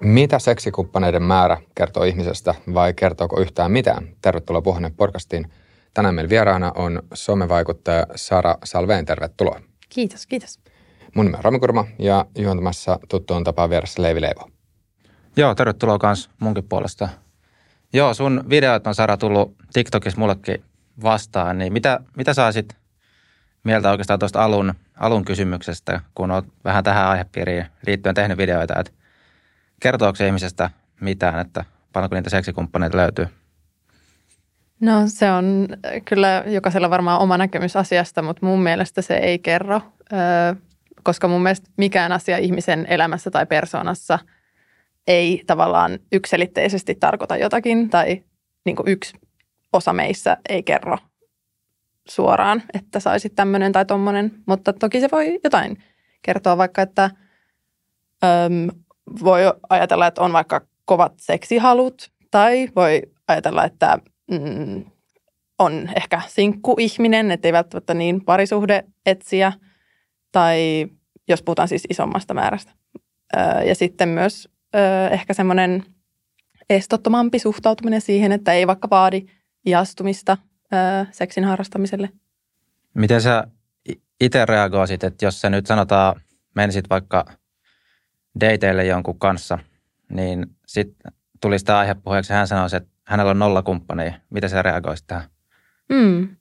Mitä seksikumppaneiden määrä kertoo ihmisestä vai kertooko yhtään mitään? Tervetuloa Puhuneen podcastiin. Tänään meillä vieraana on somevaikuttaja Sara Salveen. Tervetuloa. Kiitos, kiitos. Mun nimi on Rami Kurma ja juontamassa tuttuun tapaan vieressä Leivi Leivo. Joo, tervetuloa kans munkin puolesta. Joo, sun videot on Sara tullut TikTokissa mullekin vastaan, niin mitä, mitä saisit mieltä oikeastaan tuosta alun, alun kysymyksestä, kun olet vähän tähän aihepiiriin liittyen tehnyt videoita, että kertooko se ihmisestä mitään, että paljonko niitä seksikumppaneita löytyy? No se on kyllä jokaisella varmaan oma näkemys asiasta, mutta mun mielestä se ei kerro, koska mun mielestä mikään asia ihmisen elämässä tai persoonassa ei tavallaan ykselitteisesti tarkoita jotakin tai niin yksi osa meissä ei kerro suoraan, että saisit tämmöinen tai tommonen, mutta toki se voi jotain kertoa vaikka, että voi ajatella, että on vaikka kovat seksihalut tai voi ajatella, että mm, on ehkä sinkkuihminen, ettei välttämättä niin parisuhde etsiä tai jos puhutaan siis isommasta määrästä. Ja sitten myös ehkä semmoinen estottomampi suhtautuminen siihen, että ei vaikka vaadi iastumista öö, seksin harrastamiselle. Miten sä itse reagoisit, että jos sä nyt sanotaan, menisit vaikka dateille jonkun kanssa, niin sitten tulisi tämä aihepuheeksi hän sanoisi, että hänellä on nolla kumppania. Miten sä reagoisit tähän? Mm.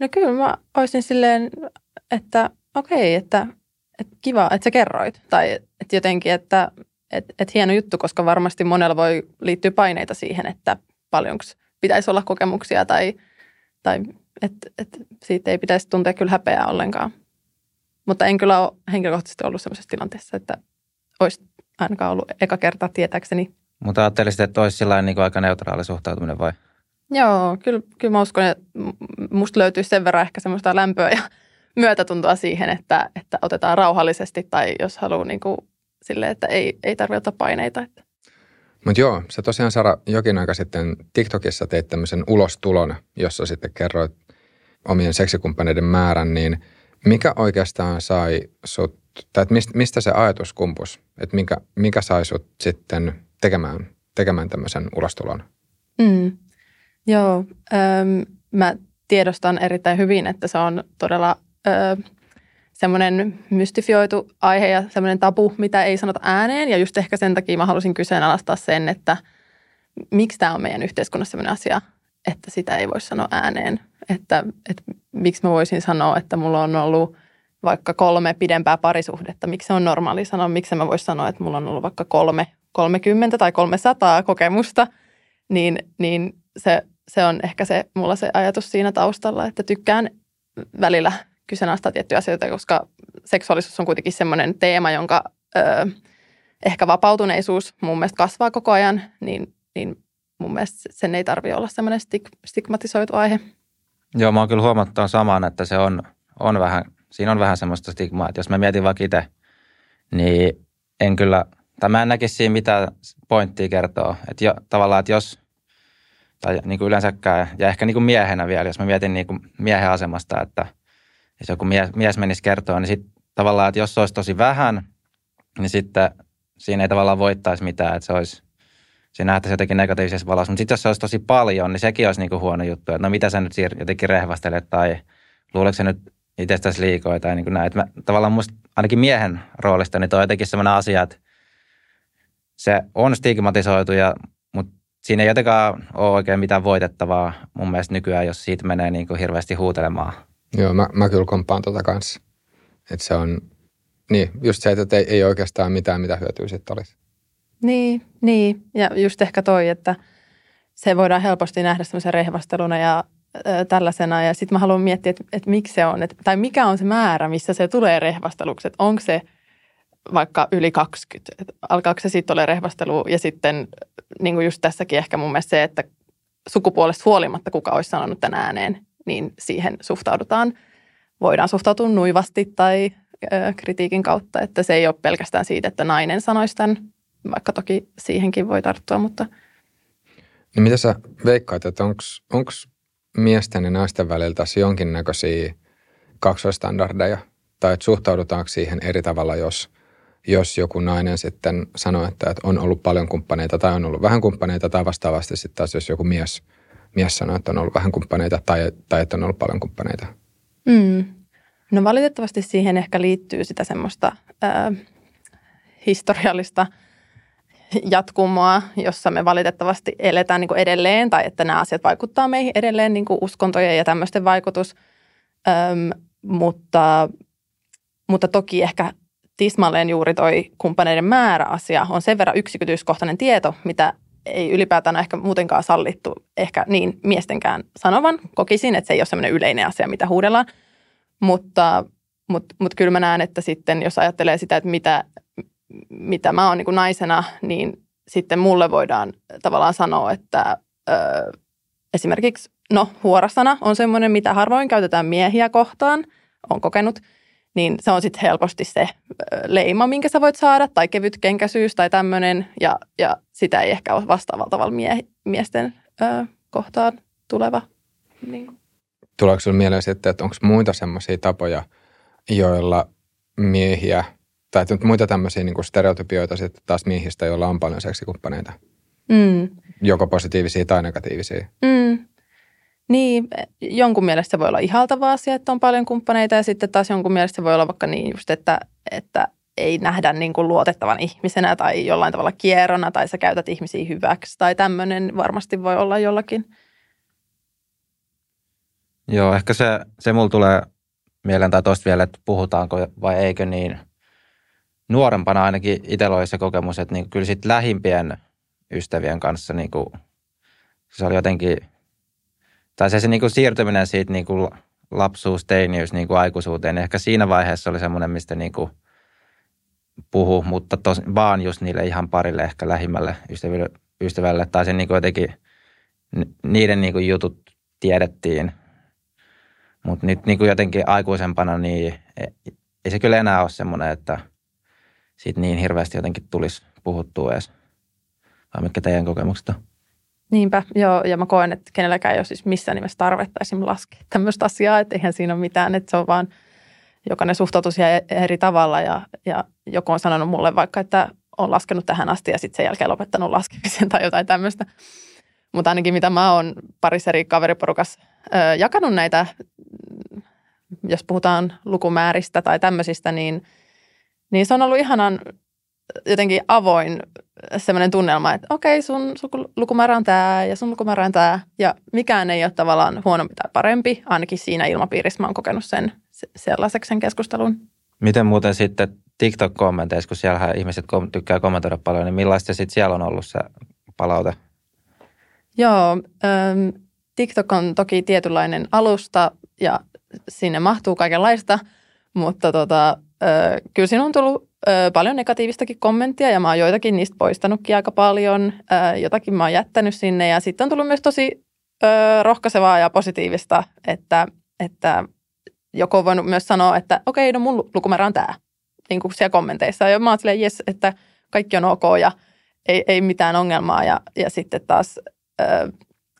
No kyllä mä olisin silleen, että okei, että, että kiva, että sä kerroit. Tai että jotenkin, että että että hieno juttu, koska varmasti monella voi liittyä paineita siihen, että paljonko pitäisi olla kokemuksia tai, tai että että siitä ei pitäisi tuntea kyllä häpeää ollenkaan. Mutta en kyllä ole henkilökohtaisesti ollut sellaisessa tilanteessa, että olisi ainakaan ollut eka kerta tietääkseni. Mutta ajattelisit, että olisi sillä niin aika neutraali suhtautuminen vai? Joo, kyllä, kyllä mä uskon, että musta löytyy sen verran ehkä semmoista lämpöä ja myötätuntoa siihen, että, että otetaan rauhallisesti tai jos haluaa niin kuin sille, että ei, ei tarvitse ottaa paineita. Että. Mutta joo, sä tosiaan Sara jokin aika sitten TikTokissa teit tämmöisen ulostulon, jossa sitten kerroit omien seksikumppaneiden määrän, niin mikä oikeastaan sai sut, tai mistä, mistä se ajatus kumpus, että mikä, mikä sai sut sitten tekemään, tekemään tämmöisen ulostulon? Mm. Joo, ähm, mä tiedostan erittäin hyvin, että se on todella semmoinen mystifioitu aihe ja semmoinen tabu, mitä ei sanota ääneen. Ja just ehkä sen takia mä halusin kyseenalaistaa sen, että miksi tämä on meidän yhteiskunnassa semmoinen asia, että sitä ei voi sanoa ääneen. Että, että miksi mä voisin sanoa, että mulla on ollut vaikka kolme pidempää parisuhdetta. Miksi se on normaali sanoa? Miksi mä voisin sanoa, että mulla on ollut vaikka kolme, 30 tai 300 kokemusta? Niin, niin se, se on ehkä se, mulla se ajatus siinä taustalla, että tykkään välillä kyseenalaistaa tiettyjä asioita, koska seksuaalisuus on kuitenkin semmoinen teema, jonka ö, ehkä vapautuneisuus mun mielestä kasvaa koko ajan, niin, niin mun mielestä sen ei tarvitse olla semmoinen stig- stigmatisoitu aihe. Joo, mä oon kyllä huomannut tuon saman, että se on, on vähän, siinä on vähän semmoista stigmaa, että jos mä mietin vaikka itse, niin en kyllä, tai mä en näkisi siinä mitään pointtia kertoa. Että jo, tavallaan, että jos, tai niin kuin yleensäkään, ja ehkä niin kuin miehenä vielä, jos mä mietin niin kuin miehen asemasta, että – jos joku mies, mies menisi kertoa, niin sitten tavallaan, että jos se olisi tosi vähän, niin sitten siinä ei tavallaan voittaisi mitään, että se olisi, se nähtäisi jotenkin negatiivisessa valossa. Mutta sitten jos se olisi tosi paljon, niin sekin olisi niinku huono juttu, että no mitä sä nyt jotenkin rehvastelet tai luuleeko se nyt itsestäsi liikoja tai niin kuin näin. Mä, tavallaan musta ainakin miehen roolista, niin toi on jotenkin sellainen asia, että se on stigmatisoitu, ja, mutta siinä ei jotenkaan ole oikein mitään voitettavaa mun mielestä nykyään, jos siitä menee niin kuin hirveästi huutelemaan Joo, mä, mä kyllä komppaan tota kanssa. Että se on, niin, just se, että ei, ei oikeastaan mitään, mitä hyötyä sitten olisi. Niin, niin, ja just ehkä toi, että se voidaan helposti nähdä semmoisen rehvasteluna ja tällaisena. Ja sitten mä haluan miettiä, että, että miksi se on, että, tai mikä on se määrä, missä se tulee rehvasteluksi. Että onko se vaikka yli 20, että alkaako se sitten ole rehvastelu ja sitten niin kuin just tässäkin ehkä mun mielestä se, että sukupuolesta huolimatta kuka olisi sanonut tämän ääneen, niin siihen suhtaudutaan, voidaan suhtautua nuivasti tai ö, kritiikin kautta, että se ei ole pelkästään siitä, että nainen sanoisi tämän, vaikka toki siihenkin voi tarttua, mutta... No mitä sä veikkaat, että onko miesten ja naisten välillä tässä jonkinnäköisiä kaksoistandardeja, tai että suhtaudutaanko siihen eri tavalla, jos jos joku nainen sitten sanoo, että, että on ollut paljon kumppaneita tai on ollut vähän kumppaneita tai vastaavasti sitten taas jos joku mies, mies sanoo, että on ollut vähän kumppaneita tai, tai että on ollut paljon kumppaneita. Mm. No valitettavasti siihen ehkä liittyy sitä semmoista ää, historiallista jatkumoa, jossa me valitettavasti eletään niin kuin edelleen tai että nämä asiat vaikuttaa meihin edelleen, niin kuin uskontojen ja tämmöisten vaikutus. Öm, mutta, mutta toki ehkä tismalleen juuri toi kumppaneiden määrä-asia on sen verran yksityiskohtainen tieto, mitä ei ylipäätään ehkä muutenkaan sallittu ehkä niin miestenkään sanovan. Kokisin, että se ei ole semmoinen yleinen asia, mitä huudellaan. Mutta, mutta, mutta kyllä mä näen, että sitten jos ajattelee sitä, että mitä, mitä mä oon niin naisena, niin sitten mulle voidaan tavallaan sanoa, että ö, esimerkiksi, no huorasana on semmoinen, mitä harvoin käytetään miehiä kohtaan, on kokenut, niin se on sitten helposti se leima, minkä sä voit saada, tai kevyt kenkäisyys tai tämmöinen, ja, ja sitä ei ehkä ole vastaavalla tavalla mie- miesten ö, kohtaan tuleva. Niin. Tuleeko sinulle mieleen sitten, että onko muita semmoisia tapoja, joilla miehiä, tai muita tämmöisiä niin stereotypioita sitten taas miehistä, joilla on paljon seksikumppaneita? Mm. Joko positiivisia tai negatiivisia? Mm. Niin, jonkun mielestä se voi olla ihaltava asia, että on paljon kumppaneita ja sitten taas jonkun mielestä se voi olla vaikka niin just, että, että ei nähdä niin kuin luotettavan ihmisenä tai jollain tavalla kierrona tai sä käytät ihmisiä hyväksi tai tämmöinen varmasti voi olla jollakin. Joo, ehkä se, se mulla tulee mieleen tai tosta vielä, että puhutaanko vai eikö niin. Nuorempana ainakin itsellä oli se kokemus, että niin kyllä sitten lähimpien ystävien kanssa niin kuin, se oli jotenkin – tai se, se niin kuin siirtyminen siitä niin kuin lapsuus, teiniys niin kuin aikuisuuteen, ehkä siinä vaiheessa oli semmoinen, mistä niin kuin puhu, mutta tos, vaan just niille ihan parille ehkä lähimmälle ystävälle, ystävälle tai se niin kuin jotenkin, niiden niin kuin jutut tiedettiin. Mutta nyt niin kuin jotenkin aikuisempana, niin ei, ei se kyllä enää ole semmoinen, että siitä niin hirveästi jotenkin tulisi puhuttua edes. Vai mitkä teidän kokemukset on? Niinpä, joo, ja mä koen, että kenelläkään ei ole siis missään nimessä tarvetta esimerkiksi laskea tämmöistä asiaa, että eihän siinä ole mitään, että se on vaan jokainen suhtautuu siihen eri tavalla ja, ja joku on sanonut mulle vaikka, että on laskenut tähän asti ja sitten sen jälkeen lopettanut laskemisen tai jotain tämmöistä. Mutta ainakin mitä mä oon parissa eri kaveriporukassa ö, jakanut näitä, jos puhutaan lukumääristä tai tämmöisistä, niin, niin se on ollut ihanan jotenkin avoin semmoinen tunnelma, että okei, sun, sun lukumäärä on tämä ja sun lukumäärä on tämä. Ja mikään ei ole tavallaan huonompi tai parempi. Ainakin siinä ilmapiirissä mä oon kokenut sen sellaiseksi sen keskustelun. Miten muuten sitten TikTok-kommenteissa, kun siellä ihmiset tykkää kommentoida paljon, niin millaista sitten siellä on ollut se palaute? Joo, ähm, TikTok on toki tietynlainen alusta ja sinne mahtuu kaikenlaista, mutta tota, kyllä siinä on tullut paljon negatiivistakin kommenttia ja mä oon joitakin niistä poistanutkin aika paljon. Jotakin mä oon jättänyt sinne ja sitten on tullut myös tosi rohkaisevaa ja positiivista, että, että joku on voinut myös sanoa, että okei, okay, no mun lukumäärä on tämä, niin kuin siellä kommenteissa. Ja mä oon silleen, yes, että kaikki on ok ja ei, ei mitään ongelmaa. Ja, ja sitten taas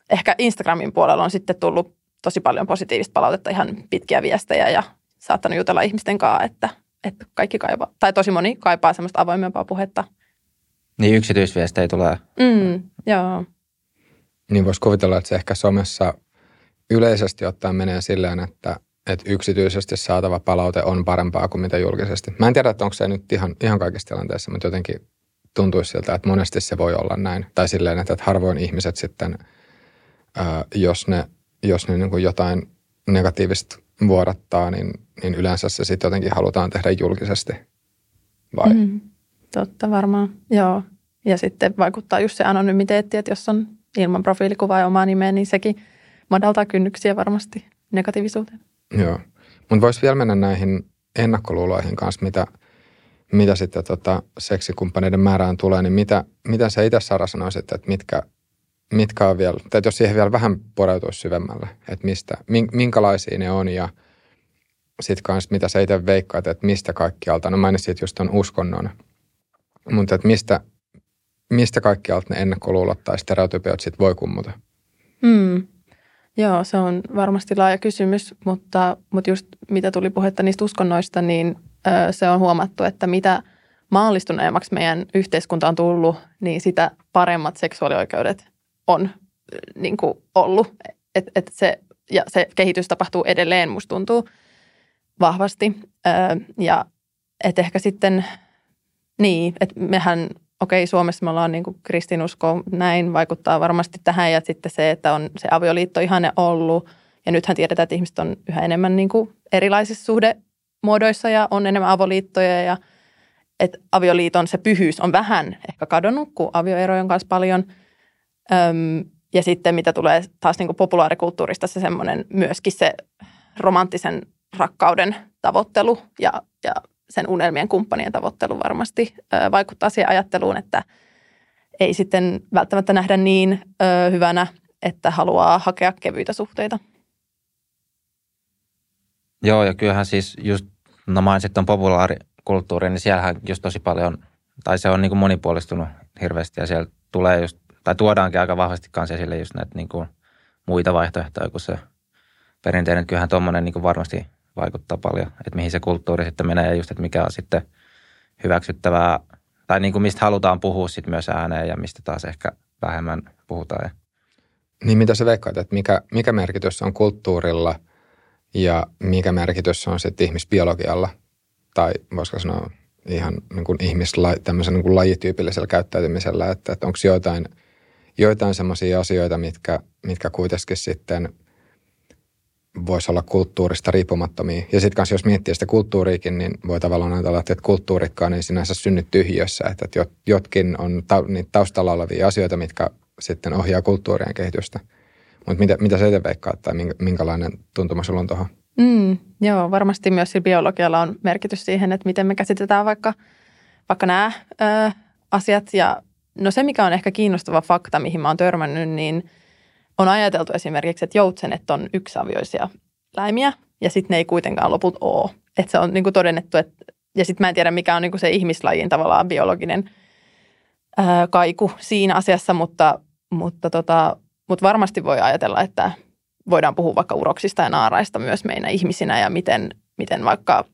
ehkä Instagramin puolella on sitten tullut tosi paljon positiivista palautetta, ihan pitkiä viestejä ja saattanut jutella ihmisten kanssa, että että kaikki kaipaa, tai tosi moni kaipaa semmoista avoimempaa puhetta. Niin yksityisviestejä tulee. Mm, joo. Niin voisi kuvitella, että se ehkä somessa yleisesti ottaen menee silleen, että, että yksityisesti saatava palaute on parempaa kuin mitä julkisesti. Mä en tiedä, että onko se nyt ihan, ihan kaikissa tilanteissa, mutta jotenkin tuntuisi siltä, että monesti se voi olla näin. Tai silleen, että, että harvoin ihmiset sitten, ää, jos ne, jos ne niin kuin jotain negatiivista vuodattaa, niin, niin yleensä se sitten jotenkin halutaan tehdä julkisesti. Vai? Mm, totta varmaan, joo. Ja sitten vaikuttaa just se anonymiteetti, että jos on ilman profiilikuvaa ja omaa nimeä, niin sekin madaltaa kynnyksiä varmasti negatiivisuuteen. Joo, mutta voisi vielä mennä näihin ennakkoluuloihin kanssa, mitä, mitä sitten tota seksikumppaneiden määrään tulee, niin mitä, mitä sä itse Sara sanoisit, että mitkä, mitkä on vielä, tai jos siihen vielä vähän poreutuisi syvemmälle, että mistä, minkälaisia ne on ja sitten kanssa, mitä sä itse veikkaat, että mistä kaikkialta, no mainitsit just ton uskonnon, mutta että mistä, mistä kaikkialta ne ennakkoluulot tai stereotypiot sitten voi kummuta? Hmm. Joo, se on varmasti laaja kysymys, mutta, mutta just mitä tuli puhetta niistä uskonnoista, niin ö, se on huomattu, että mitä maallistuneemmaksi meidän yhteiskunta on tullut, niin sitä paremmat seksuaalioikeudet on niin kuin ollut. Et, et se, ja se kehitys tapahtuu edelleen, musta tuntuu vahvasti. Öö, ja et ehkä sitten, niin, että mehän, okei, Suomessa me ollaan niin kuin kristinusko, näin vaikuttaa varmasti tähän. Ja sitten se, että on se avioliitto ihanne ollut. Ja nythän tiedetään, että ihmiset on yhä enemmän niin kuin erilaisissa suhdemuodoissa ja on enemmän avoliittoja ja – että avioliiton se pyhyys on vähän ehkä kadonnut, kun avioerojen kanssa paljon. Öm, ja sitten mitä tulee taas niin kuin populaarikulttuurista se semmoinen myöskin se romanttisen rakkauden tavoittelu ja, ja sen unelmien kumppanien tavoittelu varmasti ö, vaikuttaa siihen ajatteluun, että ei sitten välttämättä nähdä niin ö, hyvänä, että haluaa hakea kevyitä suhteita. Joo, ja kyllähän siis just, no mainitsit on populaari, kulttuuri, niin siellähän just tosi paljon, tai se on niin kuin monipuolistunut hirveästi ja siellä tulee just, tai tuodaankin aika vahvasti kanssa esille just näitä niin kuin muita vaihtoehtoja kuin se perinteinen. Kyllähän tuommoinen niin varmasti vaikuttaa paljon, että mihin se kulttuuri sitten menee ja just, että mikä on sitten hyväksyttävää tai niin kuin mistä halutaan puhua sitten myös ääneen ja mistä taas ehkä vähemmän puhutaan. Niin mitä sä veikkaat, että mikä, mikä merkitys on kulttuurilla ja mikä merkitys on sitten ihmisbiologialla tai voisiko sanoa ihan niin kuin ihmisla, tämmöisen niin kuin lajityypillisellä käyttäytymisellä, että, että onko joitain, joitain semmoisia asioita, mitkä, mitkä kuitenkin sitten voisi olla kulttuurista riippumattomia. Ja sitten kanssa jos miettii sitä kulttuuriikin, niin voi tavallaan ajatella, että kulttuurikkaan ei sinänsä synny tyhjössä, että jotkin on ta, niitä taustalla olevia asioita, mitkä sitten ohjaa kulttuurien kehitystä. Mutta mitä, mitä sä itse veikkaat tai minkälainen tuntuma sulla on tuohon? Mm, joo, varmasti myös sillä biologialla on merkitys siihen, että miten me käsitetään vaikka, vaikka nämä ö, asiat. Ja no se, mikä on ehkä kiinnostava fakta, mihin mä oon törmännyt, niin on ajateltu esimerkiksi, että joutsenet on yksiavioisia läimiä ja sitten ne ei kuitenkaan loput ole. Että se on niin kuin todennettu, että, ja sitten mä en tiedä, mikä on niin kuin se ihmislajin tavallaan biologinen ö, kaiku siinä asiassa, mutta, mutta, tota, mutta varmasti voi ajatella, että voidaan puhua vaikka uroksista ja naaraista myös meidän ihmisinä ja miten, miten vaikka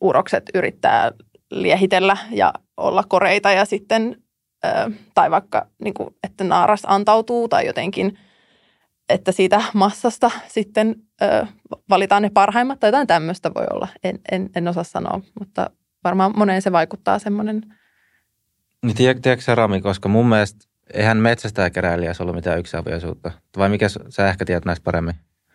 urokset yrittää liehitellä ja olla koreita ja sitten, tai vaikka niin kuin, että naaras antautuu tai jotenkin, että siitä massasta sitten valitaan ne parhaimmat tai jotain tämmöistä voi olla. En, en, en osaa sanoa, mutta varmaan moneen se vaikuttaa semmoinen. Niin tiedätkö Rami, koska mun mielestä eihän metsästäjäkeräilijässä ollut mitään yksiavioisuutta. Vai mikä sä ehkä tiedät näistä paremmin?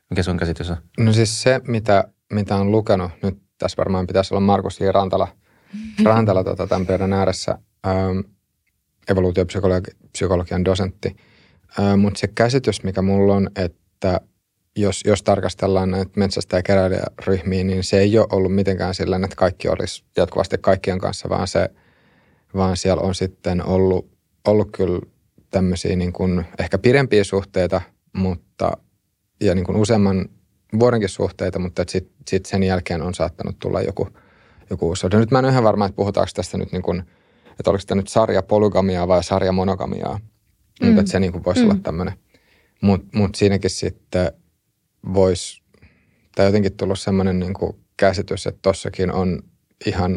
Mikä sun käsitys on? No siis se, mitä, mitä on lukenut, nyt tässä varmaan pitäisi olla Markus J. Rantala, Rantala tota, tämän pöydän ääressä, ähm, evoluutiopsykologian dosentti. Mutta se käsitys, mikä mulla on, että jos, jos tarkastellaan näitä metsästä- ja keräilijäryhmiä, niin se ei ole ollut mitenkään sillä, että kaikki olisi jatkuvasti kaikkien kanssa, vaan, se, vaan siellä on sitten ollut, ollut kyllä tämmöisiä niin kuin ehkä pidempiä suhteita, mutta ja niin kuin useamman vuodenkin suhteita, mutta sitten sit sen jälkeen on saattanut tulla joku, joku uusi. Nyt mä en ole ihan varma, että puhutaanko tästä nyt niin kuin, että oliko tämä nyt sarja polygamiaa vai sarja monogamiaa. Mm. Mutta että se niin kuin voisi mm. olla tämmöinen. Mutta mut siinäkin sitten voisi, tai jotenkin tullut semmoinen niin kuin käsitys, että tossakin on ihan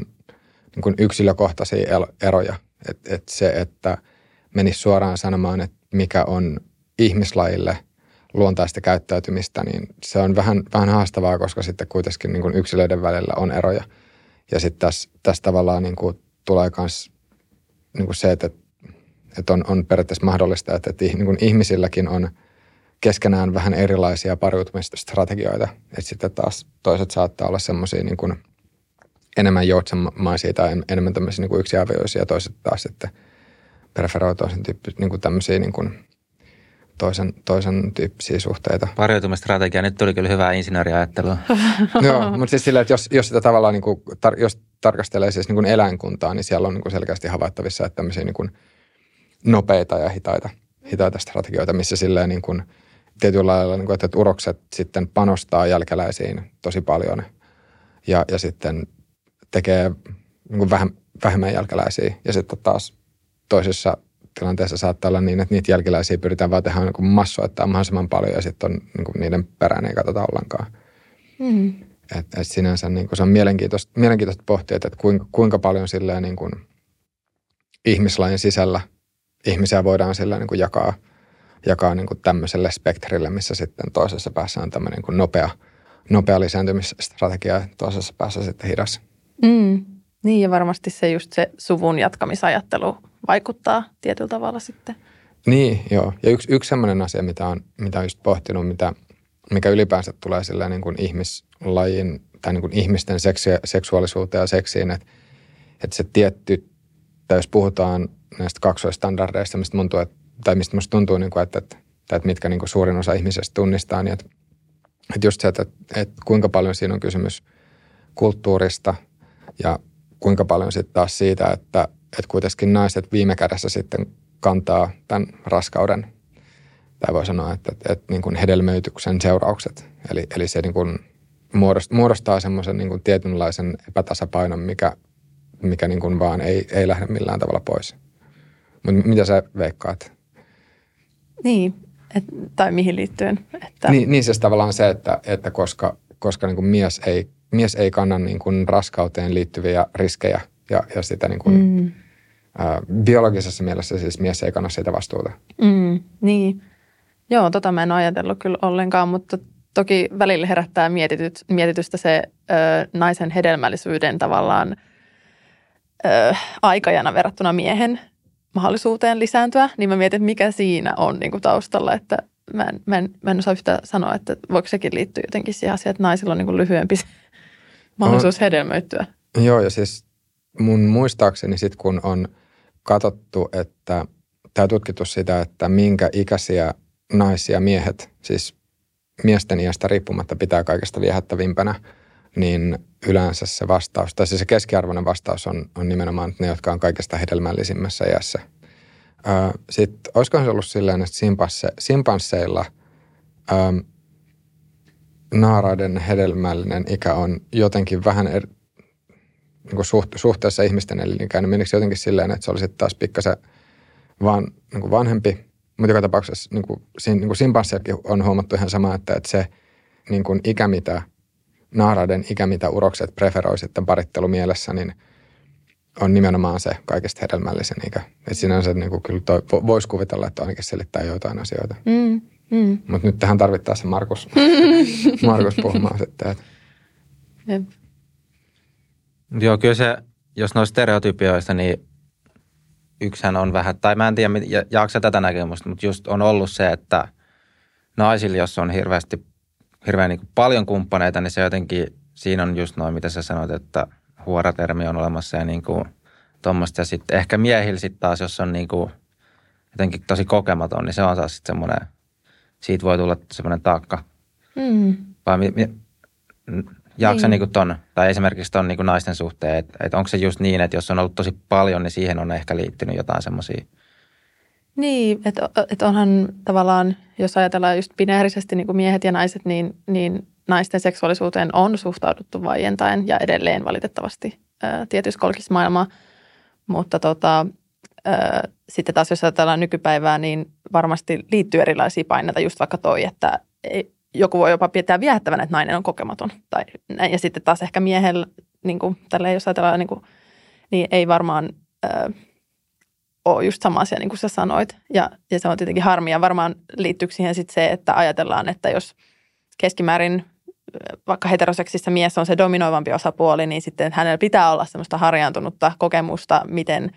niin kuin yksilökohtaisia eroja. Että et se, että – menisi suoraan sanomaan, että mikä on ihmislajille luontaista käyttäytymistä, niin se on vähän, vähän haastavaa, koska sitten kuitenkin niin kuin yksilöiden välillä on eroja. Ja sitten tässä, tässä tavallaan niin kuin tulee myös niin kuin se, että, että on, on periaatteessa mahdollista, että, että niin kuin ihmisilläkin on keskenään vähän erilaisia pariutumistrategioita. Että sitten taas toiset saattaa olla semmoisia niin kuin enemmän joutsamaisia tai enemmän tämmöisiä niin kuin yksiavioisia ja toiset taas sitten – preferoi toisen tyyppisiä, niin kuin tämmöisiä niin kuin toisen, toisen tyyppisiä suhteita. Pariutumistrategia, nyt tuli kyllä hyvää insinööriajattelua. Joo, mutta siis sillä, että jos, jos sitä tavallaan, niin kuin, tar, jos tarkastelee siis niin kuin eläinkuntaa, niin siellä on niin kuin selkeästi havaittavissa, että tämmöisiä niin kuin nopeita ja hitaita, hitaita strategioita, missä silleen niin kuin, tietyllä lailla, niin kuin, että urokset sitten panostaa jälkeläisiin tosi paljon ja, ja sitten tekee niin kuin vähän, vähemmän jälkeläisiä ja sitten taas toisessa tilanteessa saattaa olla niin, että niitä jälkeläisiä pyritään vaan tehdä niin massoittaa mahdollisimman paljon ja sitten on niin kuin niiden perään ei katsota ollenkaan. Mm. Et, et sinänsä niin kuin se on mielenkiintoista, mielenkiintoista pohtia, että kuinka, kuinka paljon silleen niin kuin ihmislain sisällä ihmisiä voidaan sillä niin kuin jakaa, jakaa niin kuin tämmöiselle spektrille, missä sitten toisessa päässä on tämmöinen niin kuin nopea, nopea lisääntymisstrategia ja toisessa päässä sitten hidas. Mm. Niin ja varmasti se just se suvun jatkamisajattelu vaikuttaa tietyllä tavalla sitten. Niin, joo. Ja yksi, yksi sellainen asia, mitä on, mitä on just pohtinut, mitä, mikä ylipäänsä tulee sillä niin kuin ihmislajin tai niin kuin ihmisten seksi, seksuaalisuuteen ja seksiin, että, että se tietty, tai jos puhutaan näistä kaksoistandardeista, mistä mun tuo, tai mistä musta tuntuu, niin kuin, että, että, että mitkä niin kuin suurin osa ihmisestä tunnistaa, niin että, että just se, että, että kuinka paljon siinä on kysymys kulttuurista ja kuinka paljon sitten taas siitä, että, että kuitenkin naiset viime kädessä sitten kantaa tämän raskauden, tai voi sanoa, että, että, että niin kuin hedelmöityksen seuraukset. Eli, eli se niin kuin muodostaa semmoisen niin kuin tietynlaisen epätasapainon, mikä, mikä niin kuin vaan ei, ei lähde millään tavalla pois. Mutta mitä sä veikkaat? Niin, et, tai mihin liittyen? Että... Niin, niin siis tavallaan se, että, että koska, koska niin kuin mies, ei, mies ei kanna niin kuin raskauteen liittyviä riskejä ja, ja sitä niin kuin, mm. ä, biologisessa mielessä siis mies ei kanna siitä vastuuta. Mm, niin. Joo, tota mä en ole ajatellut kyllä ollenkaan, mutta toki välillä herättää mietityt, mietitystä se ö, naisen hedelmällisyyden tavallaan ö, aikajana verrattuna miehen mahdollisuuteen lisääntyä, niin mä mietin, että mikä siinä on niin kuin taustalla, että mä en, mä, en, mä en osaa yhtään sanoa, että voiko sekin liittyä jotenkin siihen asiaan, että naisilla on niin kuin lyhyempi mahdollisuus on, hedelmöittyä. Joo, ja siis mun muistaakseni sitten kun on katsottu, että tämä tutkittu sitä, että minkä ikäisiä naisia miehet, siis miesten iästä riippumatta pitää kaikesta viehättävimpänä, niin yleensä se vastaus, tai siis se keskiarvoinen vastaus on, on nimenomaan ne, jotka on kaikesta hedelmällisimmässä iässä. Sitten olisikohan se ollut silleen, että simpansse, simpansseilla ää, naaraiden hedelmällinen ikä on jotenkin vähän er, niin kuin suht, suhteessa ihmisten elinikään, niin menikö jotenkin silleen, että se olisi taas pikkasen vaan niin kuin vanhempi. Mutta joka tapauksessa niin kuin, siinä, niin kuin on huomattu ihan sama, että, että se niin kuin ikä, mitä – naaraiden ikä, mitä urokset preferoi sitten parittelumielessä, niin on nimenomaan se kaikista hedelmällisen ikä. Että sinänsä niin kuin kyllä toi, voisi kuvitella, että ainakin selittää jotain asioita. Mm, mm. Mutta nyt tähän tarvittaisiin Markus, Markus puhumaan sitten. Että. Jep. Joo, kyllä se, jos noista stereotypioista, niin yksihän on vähän, tai mä en tiedä, jaksa tätä näkemystä, mutta just on ollut se, että naisilla, jos on hirveästi hirveän niin paljon kumppaneita, niin se jotenkin, siinä on just noin, mitä sä sanoit, että huoratermi on olemassa ja niin kuin tuommoista. Ja sitten ehkä miehillä sitten taas, jos on niin kuin jotenkin tosi kokematon, niin se on taas sitten semmoinen, siitä voi tulla semmoinen taakka. Mm. Vai mi, mi, jaksa niin. niin ton, tai esimerkiksi ton niin naisten suhteen, että, että onko se just niin, että jos on ollut tosi paljon, niin siihen on ehkä liittynyt jotain semmoisia niin, että et onhan tavallaan, jos ajatellaan just binäärisesti niin kuin miehet ja naiset, niin, niin naisten seksuaalisuuteen on suhtauduttu vaientaen ja edelleen valitettavasti ää, tietyissä kolkissa maailmaa. Mutta tota, ää, sitten taas jos ajatellaan nykypäivää, niin varmasti liittyy erilaisia paineita, just vaikka toi, että ei, joku voi jopa pitää viehättävänä, että nainen on kokematon. Tai, ja sitten taas ehkä miehellä, niin kuin, tälleen, jos ajatellaan, niin, kuin, niin ei varmaan... Ää, ole just sama asia niin kuin sä sanoit. Ja, ja se on tietenkin harmi ja varmaan liittyykö siihen sitten se, että ajatellaan, että jos keskimäärin vaikka heteroseksissä mies on se dominoivampi osapuoli, niin sitten hänellä pitää olla semmoista harjaantunutta kokemusta, miten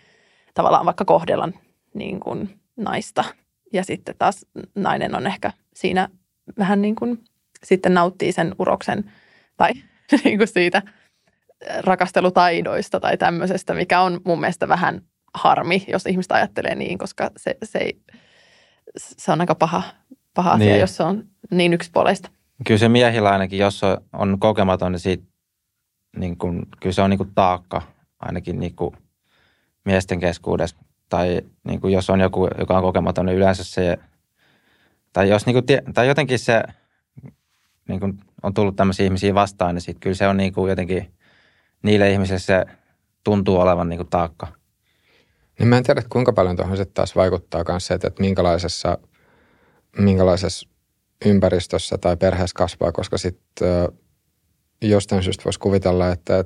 tavallaan vaikka kohdella niin kuin naista. Ja sitten taas nainen on ehkä siinä vähän niin kuin sitten nauttii sen uroksen tai niin kuin siitä rakastelutaidoista tai tämmöisestä, mikä on mun mielestä vähän harmi, jos ihmistä ajattelee niin, koska se, se, ei, se on aika paha, paha asia, niin. jos se on niin yksipuoleista. Kyllä se miehillä ainakin, jos on, on kokematon, niin, siitä, niin kun, kyllä se on niin kuin taakka ainakin niin kuin miesten keskuudessa. Tai niin kuin jos on joku, joka on kokematon, niin yleensä se, tai, jos niin kuin, tai jotenkin se niin kuin on tullut tämmöisiä ihmisiä vastaan, niin sit kyllä se on niin kuin jotenkin, niille ihmisille se tuntuu olevan niin kuin taakka. Niin mä en tiedä, kuinka paljon tuohon sitten taas vaikuttaa myös se, että minkälaisessa, minkälaisessa ympäristössä tai perheessä kasvaa, koska sitten jostain syystä voisi kuvitella, että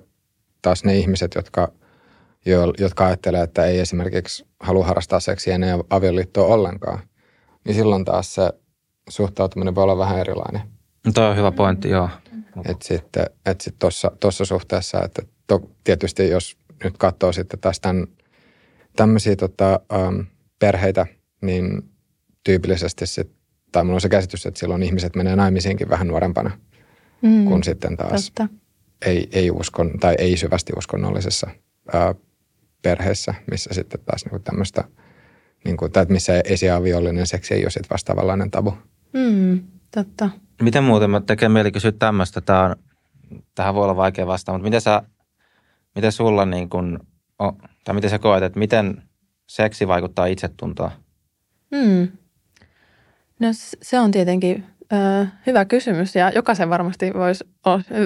taas ne ihmiset, jotka jotka ajattelee, että ei esimerkiksi halua harrastaa seksiä ennen avioliittoa ollenkaan, niin silloin taas se suhtautuminen voi olla vähän erilainen. No toi on hyvä pointti, joo. Että sitten et sit tuossa tossa suhteessa, että to, tietysti jos nyt katsoo sitten taas tämän, tämmöisiä tota, um, perheitä, niin tyypillisesti sit, tai mulla on se käsitys, että silloin ihmiset menee naimisiinkin vähän nuorempana, mm, kun sitten taas ei, ei uskon, tai ei syvästi uskonnollisessa ää, perheessä, missä sitten taas niin tämmöistä, niin kuin, tai missä esiaviollinen seksi ei ole sitten vastaavanlainen tabu. Mm, totta. Miten muuten, mä tekee mieli kysyä tämmöistä, Tämä on, tähän voi olla vaikea vastata, mutta miten sä, miten sulla niin kuin, tai miten sä koet, että miten seksi vaikuttaa itsetuntoon? Hmm. No se on tietenkin ö, hyvä kysymys ja jokaisen varmasti voisi,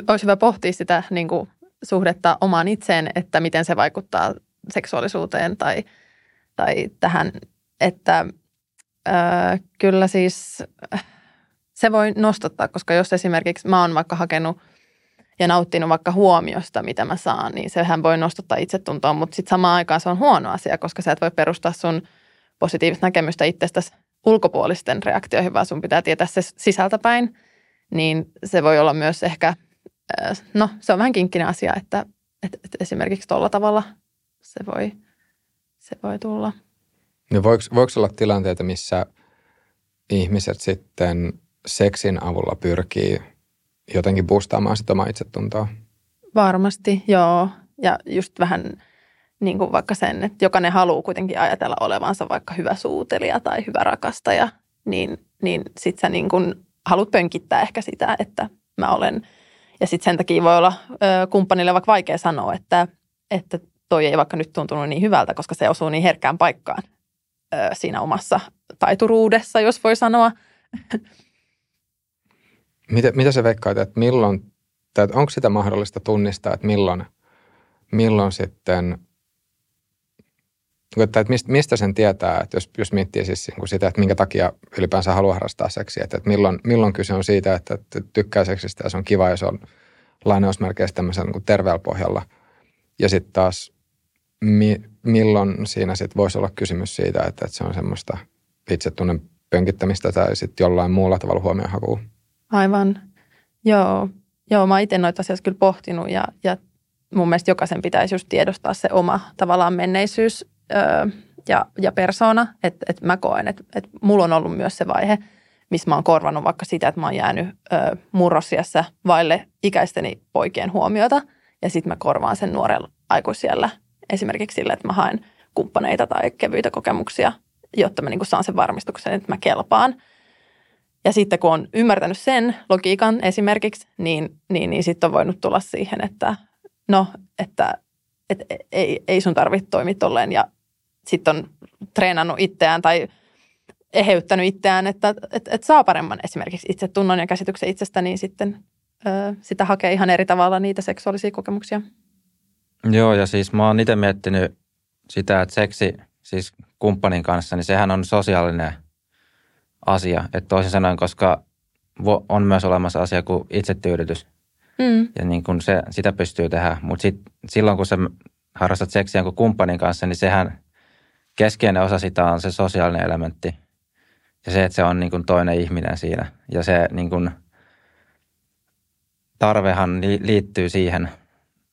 olisi hyvä pohtia sitä niin kuin suhdetta omaan itseen, että miten se vaikuttaa seksuaalisuuteen tai, tai tähän, että ö, kyllä siis se voi nostattaa, koska jos esimerkiksi mä oon vaikka hakenut ja nauttinut vaikka huomiosta, mitä mä saan, niin sehän voi nostattaa itsetuntoa, mutta sitten samaan aikaan se on huono asia, koska sä et voi perustaa sun positiivista näkemystä itsestäsi ulkopuolisten reaktioihin, vaan sun pitää tietää se sisältäpäin, niin se voi olla myös ehkä, äh, no se on vähän kinkkinen asia, että, että, että esimerkiksi tuolla tavalla se voi, se voi tulla. No voiko, voiko olla tilanteita, missä ihmiset sitten seksin avulla pyrkii jotenkin boostaamaan sitä omaa itsetuntoa? Varmasti, joo. Ja just vähän niin kuin vaikka sen, että jokainen haluaa kuitenkin ajatella olevansa vaikka hyvä suutelija tai hyvä rakastaja, niin, niin sit sä niin kuin haluat pönkittää ehkä sitä, että mä olen. Ja sitten sen takia voi olla ö, kumppanille vaikka vaikea sanoa, että, että toi ei vaikka nyt tuntunut niin hyvältä, koska se osuu niin herkkään paikkaan siinä omassa taituruudessa, jos voi sanoa. Mitä, mitä se veikkaat, että milloin, tai onko sitä mahdollista tunnistaa, että milloin, milloin sitten, että mistä, sen tietää, että jos, jos miettii siis niin sitä, että minkä takia ylipäänsä haluaa harrastaa seksiä, että, että milloin, milloin kyse on siitä, että, tykkää seksistä ja se on kiva ja se on lainausmerkeissä tämmöisellä niin terveellä pohjalla. Ja sitten taas mi, milloin siinä sitten voisi olla kysymys siitä, että, että se on semmoista itsetunnen pönkittämistä tai sitten jollain muulla tavalla huomioon Aivan. Joo, Joo mä itse noita asiassa kyllä pohtinut ja, ja mun mielestä jokaisen pitäisi just tiedostaa se oma tavallaan menneisyys öö, ja, ja persona. Että et mä koen, että et mulla on ollut myös se vaihe, missä mä oon korvannut vaikka sitä, että mä oon jäänyt öö, murrosiassa vaille ikäisteni poikien huomiota. Ja sitten mä korvaan sen nuorella aikuisiellä esimerkiksi sillä, että mä haen kumppaneita tai kevyitä kokemuksia, jotta mä niin saan sen varmistuksen, että mä kelpaan – ja sitten kun on ymmärtänyt sen logiikan esimerkiksi, niin, niin, niin sitten on voinut tulla siihen, että no, että et, ei, ei sun tarvitse toimia tolleen. Ja sitten on treenannut itseään tai eheyttänyt itseään, että et, et saa paremman esimerkiksi itsetunnon ja käsityksen itsestä, niin sitten ö, sitä hakee ihan eri tavalla niitä seksuaalisia kokemuksia. Joo, ja siis mä oon itse miettinyt sitä, että seksi siis kumppanin kanssa, niin sehän on sosiaalinen – asia. Että toisin sanoen, koska on myös olemassa asia kuin itsetyydytys. Mm. Ja niin kun se, sitä pystyy tehdä. Mutta sit, silloin, kun sä harrastat seksiä kuin kumppanin kanssa, niin sehän keskeinen osa sitä on se sosiaalinen elementti. Ja se, että se on niin kuin toinen ihminen siinä. Ja se niin kuin, tarvehan liittyy siihen.